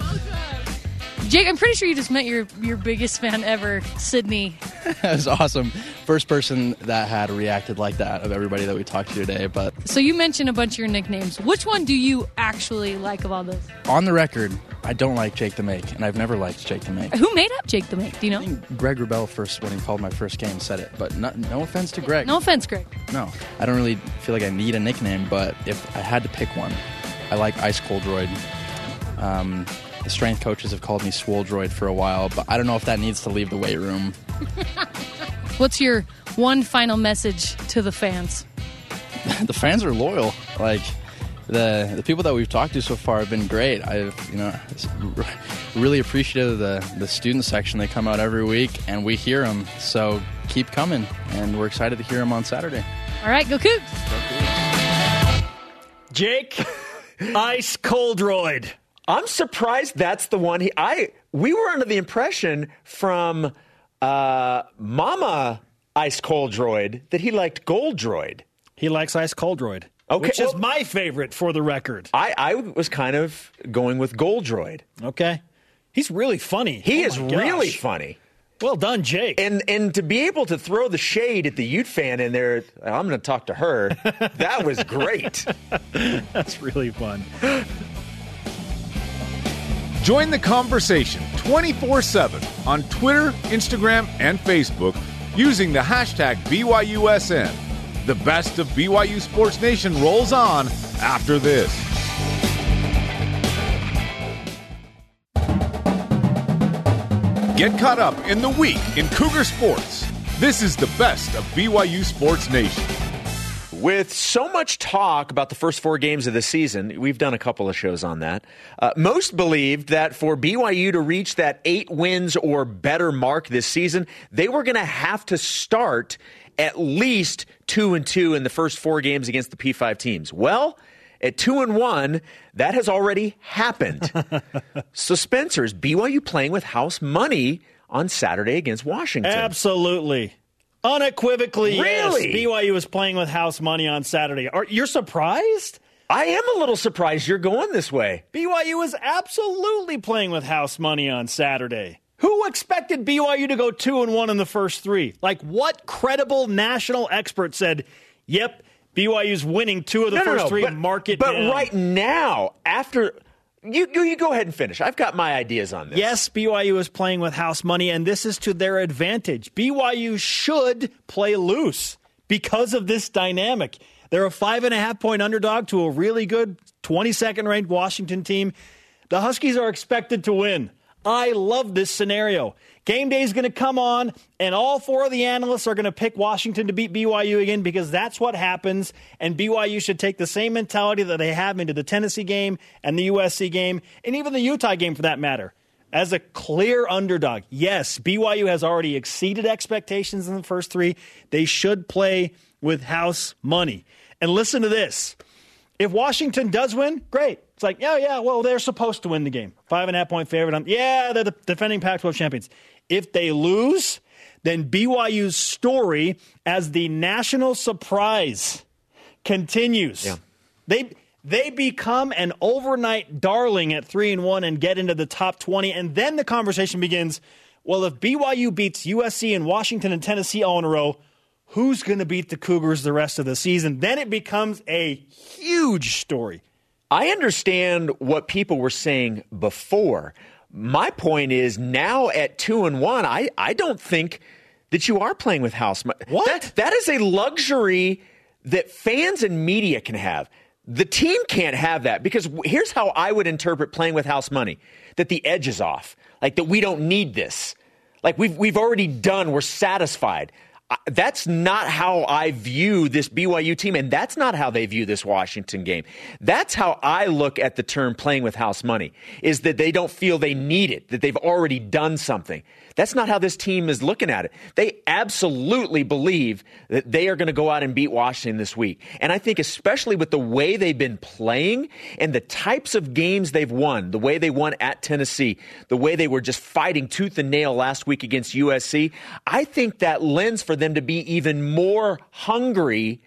Jake, I'm pretty sure you just met your, your biggest fan ever, Sydney. that was awesome. First person that had reacted like that of everybody that we talked to today. But So you mentioned a bunch of your nicknames. Which one do you actually like of all those? on the record, I don't like Jake the Make, and I've never liked Jake the Make. Who made up Jake the Make? Do you know? Greg Wrubell first, when he called my first game, said it. But no, no offense to Greg. No offense, Greg. No, I don't really feel like I need a nickname, but if I had to pick one, I like Ice Cold Droid. Um, the strength coaches have called me Swole Droid for a while, but I don't know if that needs to leave the weight room. What's your one final message to the fans? the fans are loyal. Like the the people that we've talked to so far have been great. I've you know really appreciative of the the student section. They come out every week and we hear them. So keep coming, and we're excited to hear them on Saturday. All right, go Cougs. Jake, Ice cold Coldroid. I'm surprised that's the one he I we were under the impression from uh Mama Ice Cold Droid that he liked Gold Droid. He likes Ice Coldroid. Okay, Which is my favorite for the record. I, I was kind of going with Gold Droid. Okay. He's really funny. He Oh is really funny. Well done, Jake. And and to be able to throw the shade at the Ute fan in there, I'm going to talk to her. That was great. That's really fun. Join the conversation 24 7 on Twitter, Instagram, and Facebook using the hashtag BYUSN. The best of BYU Sports Nation rolls on after this. Get caught up in the week in Cougar Sports. This is the best of BYU Sports Nation. With so much talk about the first four games of the season, we've done a couple of shows on that. Uh, most believed that for BYU to reach that eight wins or better mark this season, they were going to have to start at least two and two in the first four games against the P5 teams. Well, at two and one, that has already happened. so, Spencer's BYU playing with house money on Saturday against Washington. Absolutely. Unequivocally, Really? yes. BYU was playing with house money on Saturday. Are you're surprised? I am a little surprised you're going this way. BYU is absolutely playing with house money on Saturday. Who expected BYU to go two and one in the first three? Like, what credible national expert said, "Yep, BYU's winning two of the No, no, first no, three"? but- mark it But down. right now, after you, you, you go ahead and finish. I've got my ideas on this. Yes, BYU is playing with house money, and this is to their advantage. BYU should play loose because of this dynamic. They're a five and a half point underdog to a really good 22nd ranked Washington team. The Huskies are expected to win. I love this scenario. Game day is going to come on, and all four of the analysts are going to pick Washington to beat BYU again because that's what happens. And BYU should take the same mentality that they have into the Tennessee game and the USC game, and even the Utah game for that matter. As a clear underdog, yes, BYU has already exceeded expectations in the first three. They should play with house money. And listen to this. If Washington does win, great. It's like, yeah, yeah, well, they're supposed to win the game. Five and a half point favorite. Um, yeah, they're the defending Pac 12 champions. If they lose, then BYU's story as the national surprise continues. They they become an overnight darling at three and one and get into the top twenty, and then the conversation begins. Well, if BYU beats USC and Washington and Tennessee all in a row, who's going to beat the Cougars the rest of the season? Then it becomes a huge story. I understand what people were saying before. My point is now at two and one, I, I don't think that you are playing with house money. What? That, that is a luxury that fans and media can have. The team can't have that because here's how I would interpret playing with house money that the edge is off, like that we don't need this. Like we've, we've already done, we're satisfied. That's not how I view this BYU team, and that's not how they view this Washington game. That's how I look at the term playing with house money, is that they don't feel they need it, that they've already done something. That's not how this team is looking at it. They absolutely believe that they are going to go out and beat Washington this week. And I think, especially with the way they've been playing and the types of games they've won, the way they won at Tennessee, the way they were just fighting tooth and nail last week against USC, I think that lends for them to be even more hungry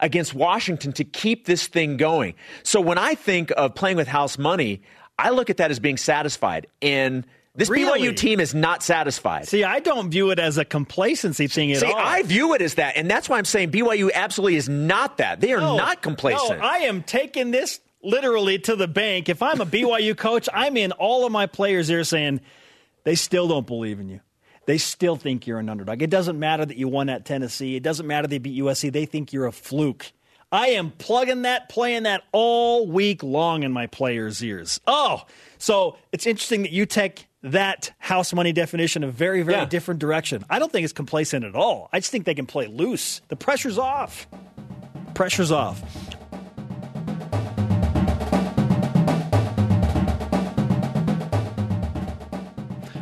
against Washington to keep this thing going. So when I think of playing with house money, I look at that as being satisfied. And this Really? BYU team is not satisfied. See, I don't view it as a complacency thing at all. See, all. I view it as that, and that's why I'm saying BYU absolutely is not that. They are No, not complacent. No, I am taking this literally to the bank. If I'm a BYU coach, I'm in all of my players here saying they still don't believe in you. They still think you're an underdog. It doesn't matter that you won at Tennessee. It doesn't matter they beat USC. They think you're a fluke. I am plugging that, playing that all week long in my players' ears. Oh, so it's interesting that you take that house money definition a very, very Yeah. different direction. I don't think it's complacent at all. I just think they can play loose. The pressure's off. Pressure's off.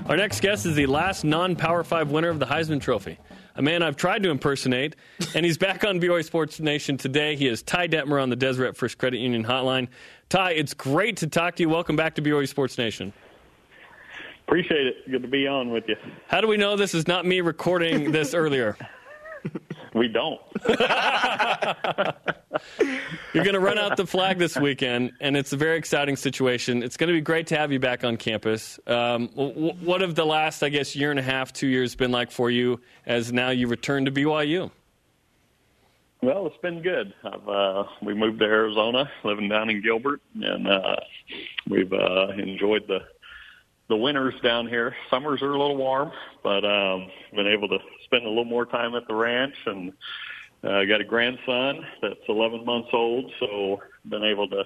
Our next guest is the last non Power 5 winner of the Heisman Trophy. A man I've tried to impersonate, and he's back on BYU Sports Nation today. He is Ty Detmer on the Deseret First Credit Union Hotline. Ty, it's great to talk to you. Welcome back to BYU Sports Nation. Appreciate it. Good to be on with you. How do we know this is not me recording this earlier? We don't. You're going to run out the flag this weekend, and it's a very exciting situation. It's going to be great to have you back on campus. Um, what have the last, I guess, year and a half, two years been like for you as now you return to BYU? Well, it's been good. I've uh, we moved to Arizona, living down in Gilbert, and uh, we've uh, enjoyed the the winters down here. Summers are a little warm, but um, been able to spend a little more time at the ranch and uh, got a grandson that's 11 months old, so been able to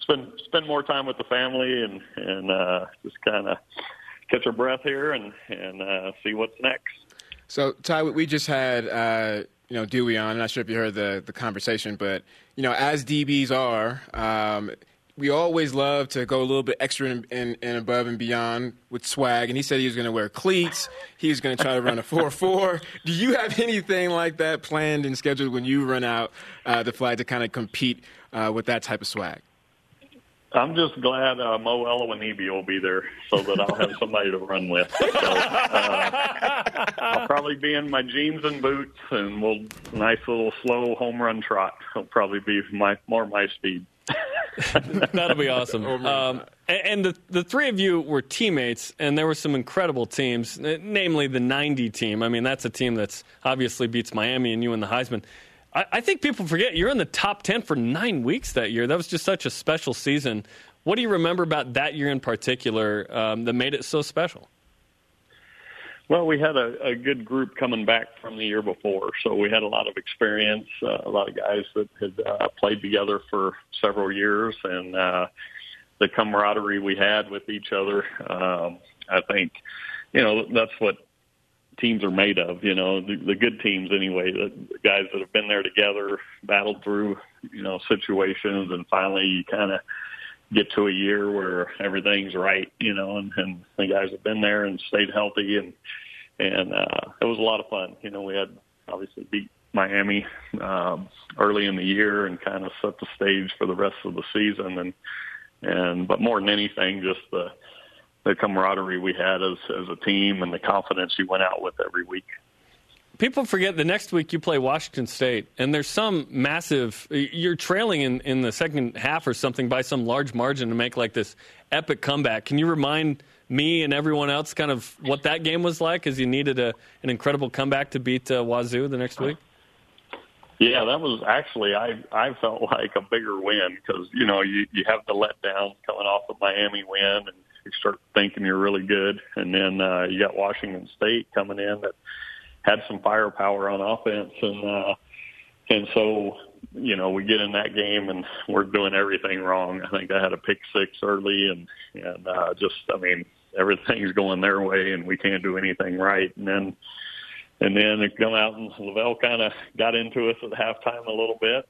spend spend more time with the family and and uh, just kind of catch our breath here and and uh, see what's next. So Ty, we just had uh, you know Dewey on. I'm not sure if you heard the the conversation, but you know as DBs are. Um, we always love to go a little bit extra and, and, and above and beyond with swag. And he said he was going to wear cleats. He was going to try to run a 4 4. Do you have anything like that planned and scheduled when you run out uh, the flag to kind of compete uh, with that type of swag? I'm just glad uh, Mo Elewonibi will be there so that I'll have somebody to run with. So, uh, I'll probably be in my jeans and boots, and we'll nice little slow home run trot. It'll probably be my more my speed. That'll be awesome. Um, and the, the three of you were teammates, and there were some incredible teams, namely the 90 team. I mean, that's a team that's obviously beats Miami and you and the Heisman. I, I think people forget you're in the top 10 for nine weeks that year. That was just such a special season. What do you remember about that year in particular um, that made it so special? Well, we had a, a good group coming back from the year before, so we had a lot of experience, uh, a lot of guys that had uh, played together for several years, and uh, the camaraderie we had with each other. Um, I think, you know, that's what teams are made of. You know, the, the good teams anyway, the, the guys that have been there together, battled through, you know, situations, and finally you kind of get to a year where everything's right, you know, and, and the guys have been there and stayed healthy and and uh it was a lot of fun. You know, we had obviously beat Miami um early in the year and kind of set the stage for the rest of the season and and but more than anything just the the camaraderie we had as as a team and the confidence you went out with every week. People forget the next week you play Washington State, and there's some massive. You're trailing in, in the second half or something by some large margin to make like this epic comeback. Can you remind me and everyone else kind of what that game was like as you needed a, an incredible comeback to beat uh, Wazoo the next week? Yeah, that was actually I I felt like a bigger win because you know you you have the letdown coming off of Miami win and you start thinking you're really good, and then uh, you got Washington State coming in that had some firepower on offense, and uh, and so you know we get in that game and we're doing everything wrong. I think I had a pick six early, and and uh, just I mean everything's going their way, and we can't do anything right, and then. And then it come out and LaVell kind of got into us at halftime a little bit,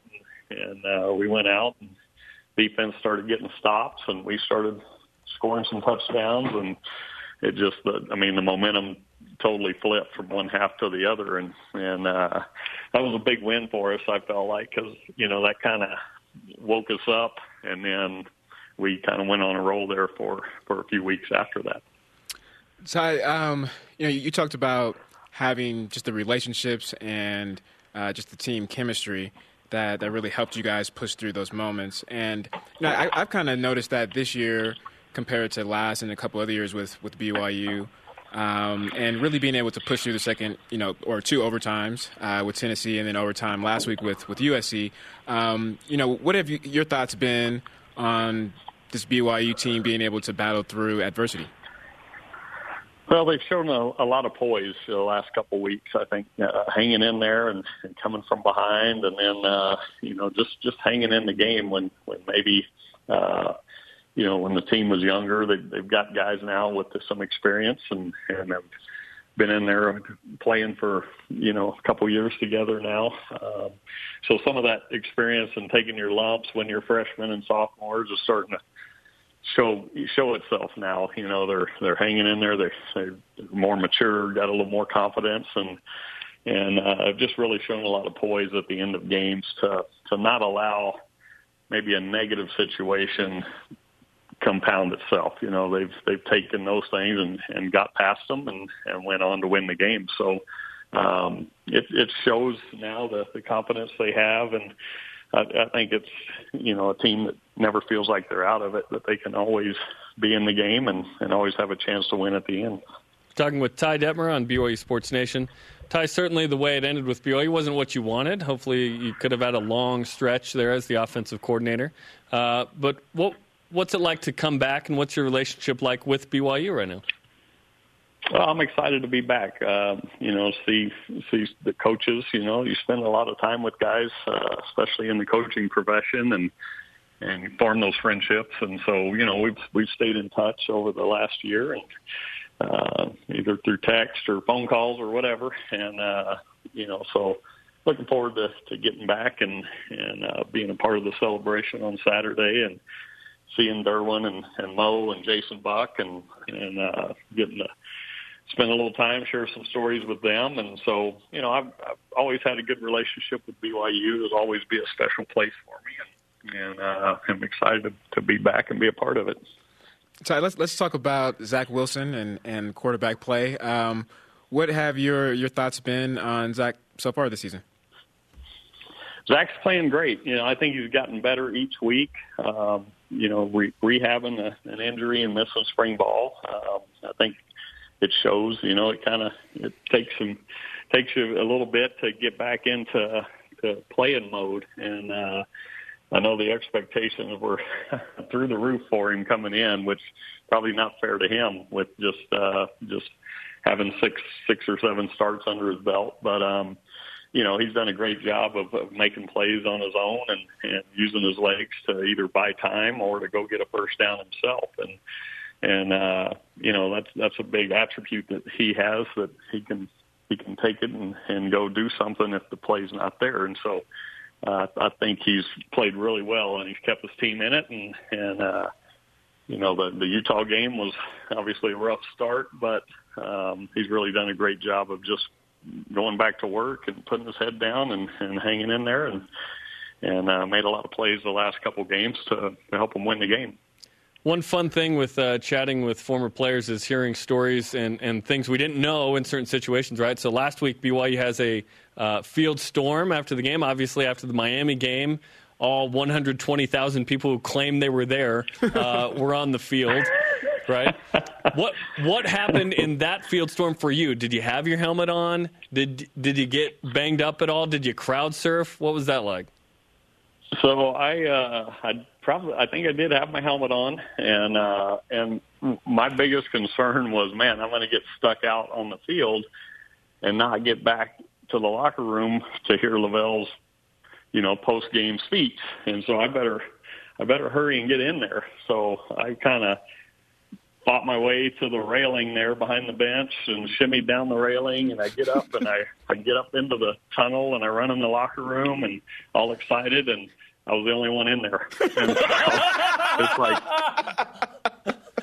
and, uh, we went out and defense started getting stops, and we started scoring some touchdowns, and it just the I mean the momentum totally flipped from one half to the other, and and uh, that was a big win for us. I felt like because you know that kind of woke us up, and then we kind of went on a roll there for for a few weeks after that. Ty, um, you know, you, talked about having just the relationships and uh, just the team chemistry that that really helped you guys push through those moments. And you know, I, I've kind of noticed that this year compared to last and a couple other years with with BYU. Um, and really being able to push through the second, you know, or two overtimes uh, with Tennessee, and then overtime last week with with USC. Um, you know, what have you, your thoughts been on this BYU team being able to battle through adversity? Well, they've shown a, a lot of poise the last couple of weeks. I think uh, hanging in there and, and coming from behind, and then uh, you know just just hanging in the game when when maybe uh, you know when the team was younger. They, they've got guys now with some experience and and have been in there playing for you know a couple years together now. Um, so some of that experience and taking your lumps when you're freshmen and sophomores is starting to show show itself now. You know, they're they're hanging in there. They're, they're more mature, got a little more confidence, and and uh, have just really shown a lot of poise at the end of games to to not allow maybe a negative situation compound itself. You know, they've they've taken those things and and got past them and and went on to win the game. So um, it it shows now the the confidence they have and. I, I think it's you know a team that never feels like they're out of it, that they can always be in the game and, and always have a chance to win at the end. Talking with Ty Detmer on BYU Sports Nation. Ty, certainly the way it ended with BYU wasn't what you wanted. Hopefully, you could have had a long stretch there as the offensive coordinator. Uh, but what what's it like to come back, and what's your relationship like with BYU right now? Well, I'm excited to be back. Uh, you know, see see the coaches. You know, you spend a lot of time with guys, uh, especially in the coaching profession, and and form those friendships. And so, you know, we've we've stayed in touch over the last year, and uh, either through text or phone calls or whatever. And uh, you know, so looking forward to, to getting back and and uh, being a part of the celebration on Saturday and seeing Derwin and, and Mo and Jason Buck and and uh, getting to spend a little time, share some stories with them. And so, you know, I've, I've always had a good relationship with BYU. It'll always be a special place for me, and, and uh, I'm excited to, to be back and be a part of it. Ty, let's let's talk about Zach Wilson and, and quarterback play. Um, what have your your thoughts been on Zach so far this season? Zach's playing great. You know, I think he's gotten better each week. Um, you know, re- rehabbing a, an injury and missing spring ball. Um, I think it shows. You know, it kind of it takes some takes you a little bit to get back into to playing mode, and uh, I know the expectations were through the roof for him coming in, which probably not fair to him with just uh, just having six six or seven starts under his belt, but. um you know he's done a great job of, of making plays on his own and, and using his legs to either buy time or to go get a first down himself and and uh, you know that's that's a big attribute that he has that he can he can take it and, and go do something if the play's not there. And so uh, I think he's played really well and he's kept his team in it. And and uh, you know the the Utah game was obviously a rough start, but um, he's really done a great job of just going back to work and putting his head down and, and hanging in there and and uh, made a lot of plays the last couple games to, to help him win the game. One fun thing with uh, chatting with former players is hearing stories and, and things we didn't know in certain situations, right? So last week, BYU has a uh, field storm after the game. Obviously, after the Miami game, all 120,000 people who claimed they were there uh, were on the field, right? What what happened in that field storm for you? Did you have your helmet on? Did did you get banged up at all? Did you crowd surf? What was that like? So I uh, I probably I think I did have my helmet on, and uh, and my biggest concern was, man, I'm going to get stuck out on the field and not get back to the locker room to hear LaVell's, you know, post game speech, and so I better I better hurry and get in there. So I kind of fought my way to the railing there behind the bench and shimmied down the railing and I get up and I, I get up into the tunnel and I run in the locker room and all excited and I was the only one in there. And so it's like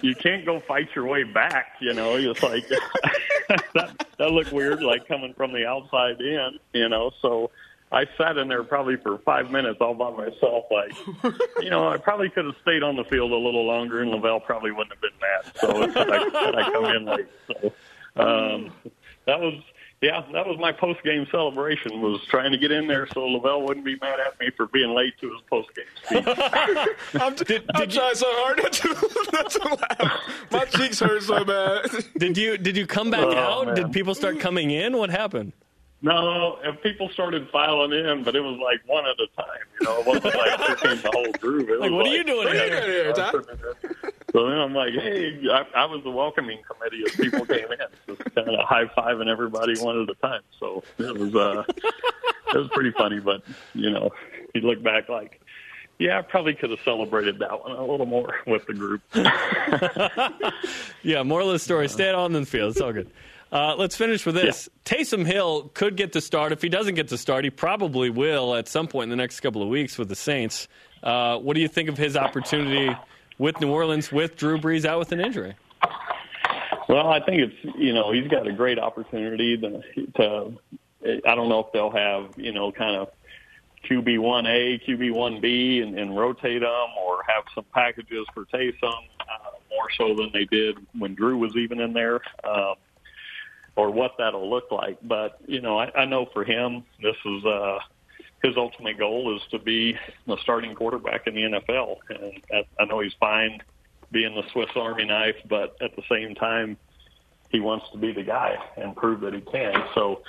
you can't go fight your way back, you know. It's like that that looked weird, like coming from the outside in, you know. So I sat in there probably for five minutes all by myself. Like, you know, I probably could have stayed on the field a little longer, and LaVell probably wouldn't have been mad. So it's I, I come in late. So um, that was yeah, that was my post game celebration. Was trying to get in there so LaVell wouldn't be mad at me for being late to his post game speech. I'm, did, I'm trying so hard not to, not to laugh. My cheeks hurt so bad. Did you did you come back Oh, out? man. Did people start coming in? What happened? No, and people started filing in, but it was like one at a time. You know, it wasn't like here came the whole group. It Like, was what are you doing "What are here?" doing So then I'm like, hey, I, I was the welcoming committee as people came in, just kind of high fiving everybody one at a time. So it was uh, it was pretty funny, but you know, you look back like. Yeah, I probably could have celebrated that one a little more with the group. Yeah, moral of the story: stay on the field. It's all good. Uh, let's finish with this. Taysom Hill could get to start. If he doesn't get to start, he probably will at some point in the next couple of weeks with the Saints. Uh, what do you think of his opportunity with New Orleans with Drew Brees out with an injury? Well, I think it's you know he's got a great opportunity to. to I don't know if they'll have you know kind of QB one A, QB one B, and, and rotate them, or have some packages for Taysom uh, more so than they did when Drew was even in there, um, or what that'll look like. But you know, I, I know for him, this is uh, his ultimate goal is to be the starting quarterback in the NFL, and I, I know he's fine being the Swiss Army knife, but at the same time, he wants to be the guy and prove that he can. So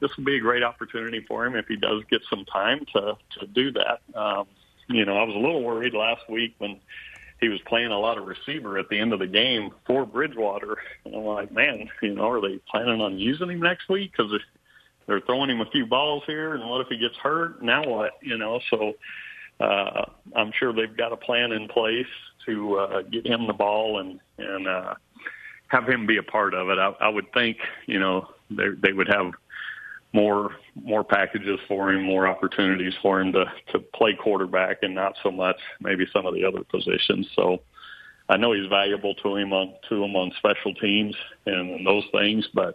this would be a great opportunity for him if he does get some time to to do that. Um, you know, I was a little worried last week when he was playing a lot of receiver at the end of the game for Bridgewater. And I'm like, man, you know, are they planning on using him next week? Because they're throwing him a few balls here, and what if he gets hurt? Now what? You know, so uh, I'm sure they've got a plan in place to uh, get him the ball and and uh, have him be a part of it. I, I would think, you know, they they would have more more packages for him, more opportunities for him to to play quarterback, and not so much maybe some of the other positions. So. I know he's valuable to him on to him on special teams and, and those things, but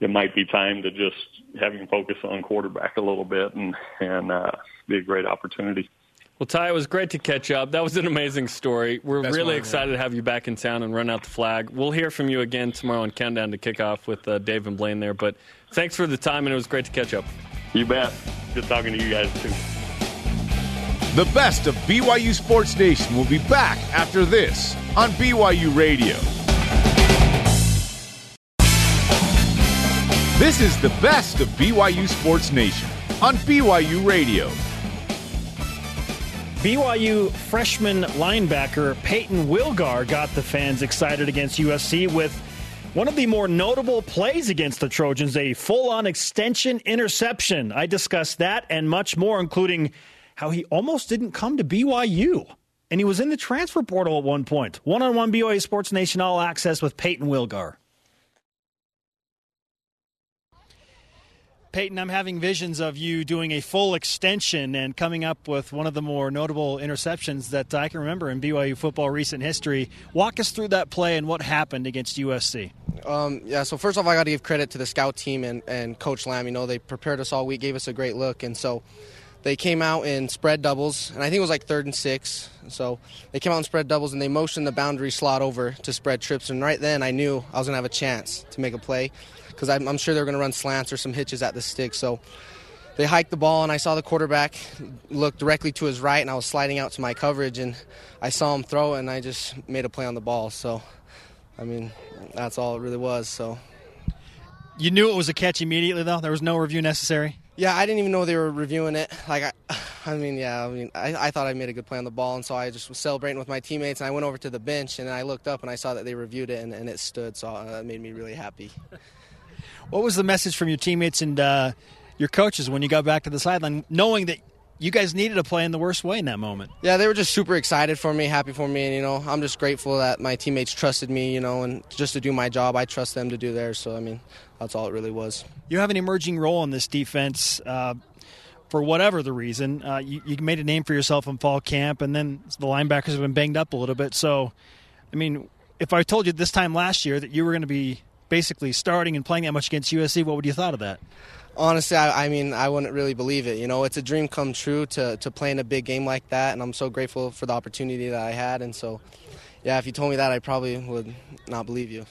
it might be time to just have him focus on quarterback a little bit and and uh, be a great opportunity. Well, Ty, it was great to catch up. That was an amazing story. We're Best really one, excited to have you back in town and run out the flag. We'll hear from you again tomorrow on Countdown to Kickoff with uh, Dave and Blaine there. But thanks for the time, and it was great to catch up. You bet. Good talking to you guys, too. The best of BYU Sports Nation will be back after this on BYU Radio. This is the best of BYU Sports Nation on BYU Radio. BYU freshman linebacker Payton Wilgar got the fans excited against USC with one of the more notable plays against the Trojans, a full on extension interception. I discussed that and much more, including how he almost didn't come to BYU. And he was in the transfer portal at one point. One on one BYU Sports Nation All Access with Payton Wilgar. Payton, I'm having visions of you doing a full extension and coming up with one of the more notable interceptions that I can remember in BYU football recent history. Walk us through that play and what happened against USC. Um, yeah, so first off, I got to give credit to the scout team and, and Coach Lamb. You know, they prepared us all week, gave us a great look, and so they came out in spread doubles, and I think it was like third and six. So they came out in spread doubles, and they motioned the boundary slot over to spread trips. And right then, I knew I was going to have a chance to make a play because I'm, I'm, sure they were going to run slants or some hitches at the stick. So they hiked the ball, and I saw the quarterback look directly to his right, and I was sliding out to my coverage, and I saw him throw, and I just made a play on the ball. So, I mean, that's all it really was. So. You knew it was a catch immediately, though. There was no review necessary. Yeah, I didn't even know they were reviewing it. Like, I, I mean, yeah, I mean, I, I, thought I made a good play on the ball, and so I just was celebrating with my teammates. And I went over to the bench, and I looked up, and I saw that they reviewed it, and, and it stood. So uh, that made me really happy. What was the message from your teammates and uh, your coaches when you got back to the sideline, knowing that you guys needed to play in the worst way in that moment? Yeah, they were just super excited for me, happy for me, and you know, I'm just grateful that my teammates trusted me, you know, and just to do my job, I trust them to do theirs. So I mean, that's all it really was. You have an emerging role in this defense. Uh, for whatever the reason, uh, you, you, made a name for yourself in fall camp, and then the linebackers have been banged up a little bit. So, I mean, if I told you this time last year that you were going to be basically starting and playing that much against USC, what would you thought of that? Honestly, I, I, mean, I wouldn't really believe it. You know, it's a dream come true to, to play in a big game like that, and I'm so grateful for the opportunity that I had. And so, yeah, if you told me that, I probably would not believe you.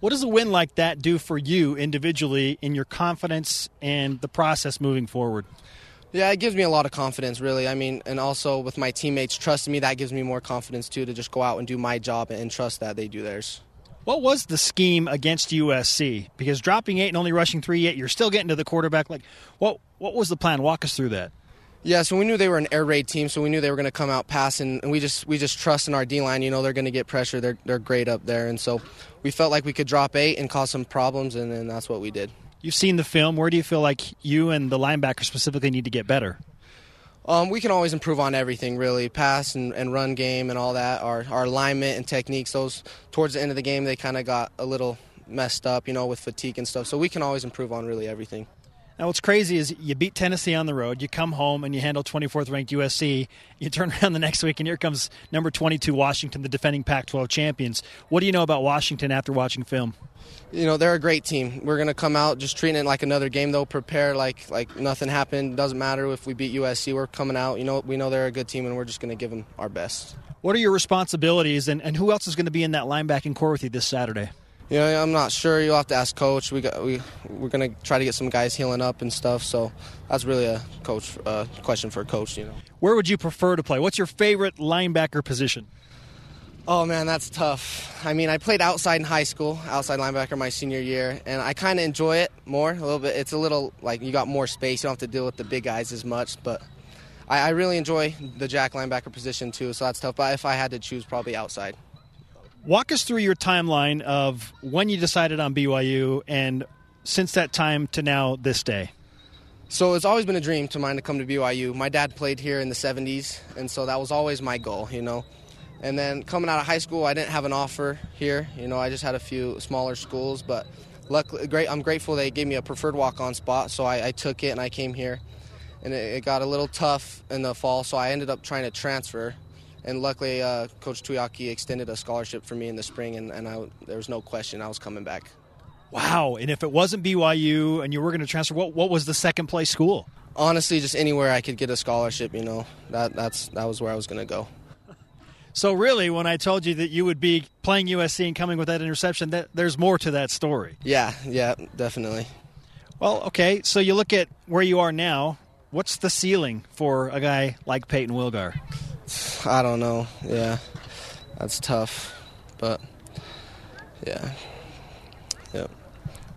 What does a win like that do for you individually in your confidence and the process moving forward? Yeah, it gives me a lot of confidence, really. I mean, and also with my teammates trusting me, that gives me more confidence too to just go out and do my job and trust that they do theirs. What was the scheme against USC? Because dropping eight and only rushing three, yet you're still getting to the quarterback. Like, what what was the plan? Walk us through that. Yeah, so we knew they were an air raid team, so we knew they were going to come out passing, and we just we just trust in our D line. You know, they're going to get pressure. They're they're great up there, and so we felt like we could drop eight and cause some problems, and then that's what we did. You've seen the film. Where do you feel like you and the linebacker specifically need to get better? Um, we can always improve on everything, really. Pass and, and run game and all that. Our, our alignment and techniques, those towards the end of the game, they kind of got a little messed up, you know, with fatigue and stuff. So we can always improve on really everything. Now, what's crazy is you beat Tennessee on the road, you come home and you handle 24th ranked USC. You turn around the next week and here comes number 22 Washington, the defending Pac 12 champions. What do you know about Washington after watching film? You know they're a great team. We're gonna come out just treating it like another game, though. Prepare like like nothing happened. Doesn't matter if we beat USC. We're coming out. You know we know they're a good team, and we're just gonna give them our best. What are your responsibilities, and, and who else is going to be in that linebacking core with you this Saturday? You know, I'm not sure. You'll have to ask coach. We got we we're gonna try to get some guys healing up and stuff. So that's really a coach uh, question for a coach. You know, where would you prefer to play? What's your favorite linebacker position? Oh man, that's tough. I mean, I played outside in high school, outside linebacker my senior year, and I kind of enjoy it more a little bit. It's a little like you got more space. You don't have to deal with the big guys as much, but I, I really enjoy the jack linebacker position too, so that's tough. But if I had to choose, probably outside. Walk us through your timeline of when you decided on BYU and since that time to now this day. So it's always been a dream to mine to come to BYU. My dad played here in the 70s, and so that was always my goal, you know. And then coming out of high school, I didn't have an offer here. You know, I just had a few smaller schools, but luckily, great. I'm grateful they gave me a preferred walk-on spot, so I, I took it and I came here. And it, it, got a little tough in the fall, so I ended up trying to transfer. And luckily, uh, Coach Tuiaki extended a scholarship for me in the spring, and, and I, there was no question I was coming back. Wow! And if it wasn't BYU and you were going to transfer, what what was the second place school? Honestly, just anywhere I could get a scholarship. You know, that that's that was where I was going to go. So really, when I told you that you would be playing USC and coming with that interception, that there's more to that story. Yeah, yeah, definitely. Well, okay. So you look at where you are now. What's the ceiling for a guy like Payton Wilgar? I don't know. Yeah, that's tough, but yeah, yeah.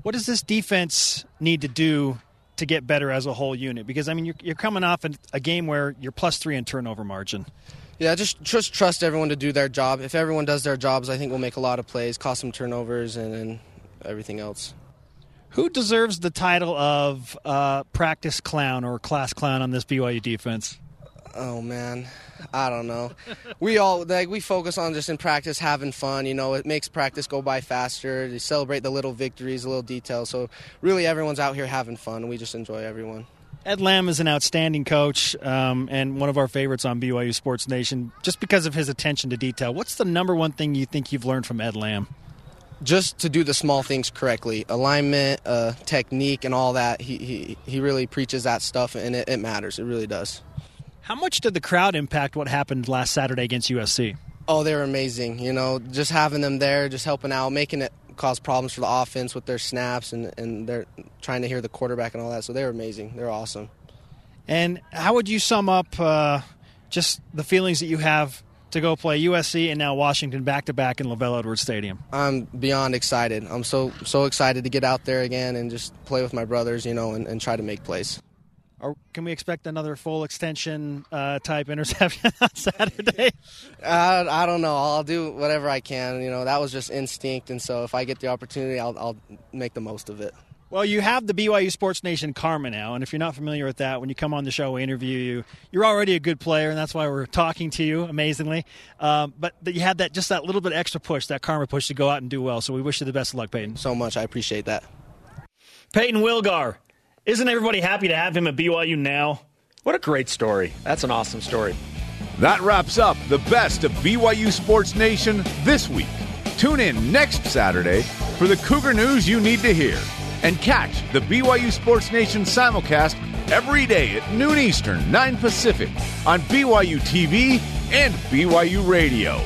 What does this defense need to do to get better as a whole unit? Because I mean, you're, you're coming off a game where you're plus three in turnover margin. Yeah, just just trust everyone to do their job. If everyone does their jobs, I think we'll make a lot of plays, cause some turnovers, and, and everything else. Who deserves the title of uh, practice clown or class clown on this BYU defense? Oh man, I don't know. we all like we focus on just in practice having fun. You know, it makes practice go by faster. You celebrate the little victories, the little details. So really, everyone's out here having fun. We just enjoy everyone. Ed Lamb is an outstanding coach um, and one of our favorites on BYU Sports Nation just because of his attention to detail. What's the number one thing you think you've learned from Ed Lamb? Just to do the small things correctly, alignment, uh, technique, and all that. He, he, he really preaches that stuff, and it, it matters. It really does. How much did the crowd impact what happened last Saturday against USC? Oh, they were amazing. You know, just having them there, just helping out, making it cause problems for the offense with their snaps and, and they're trying to hear the quarterback and all that. So they were amazing. They're awesome. And how would you sum up uh, just the feelings that you have to go play USC and now Washington back to back in LaVell Edwards Stadium? I'm beyond excited. I'm so so excited to get out there again and just play with my brothers, you know, and, and try to make plays. Or can we expect another full extension uh, type interception on Saturday? Uh, I don't know. I'll do whatever I can. You know, that was just instinct, and so if I get the opportunity, I'll, I'll make the most of it. Well, you have the BYU Sports Nation karma now, and if you're not familiar with that, when you come on the show, we interview you. You're already a good player, and that's why we're talking to you amazingly. Um, but you had that just that little bit extra push, that karma push to go out and do well. So we wish you the best of luck, Payton. So much, I appreciate that. Payton Wilgar, isn't everybody happy to have him at BYU now? What a great story. That's an awesome story. That wraps up the best of BYU Sports Nation this week. Tune in next Saturday for the Cougar news you need to hear. And catch the BYU Sports Nation simulcast every day at noon Eastern, 9 Pacific on BYU TV and BYU Radio.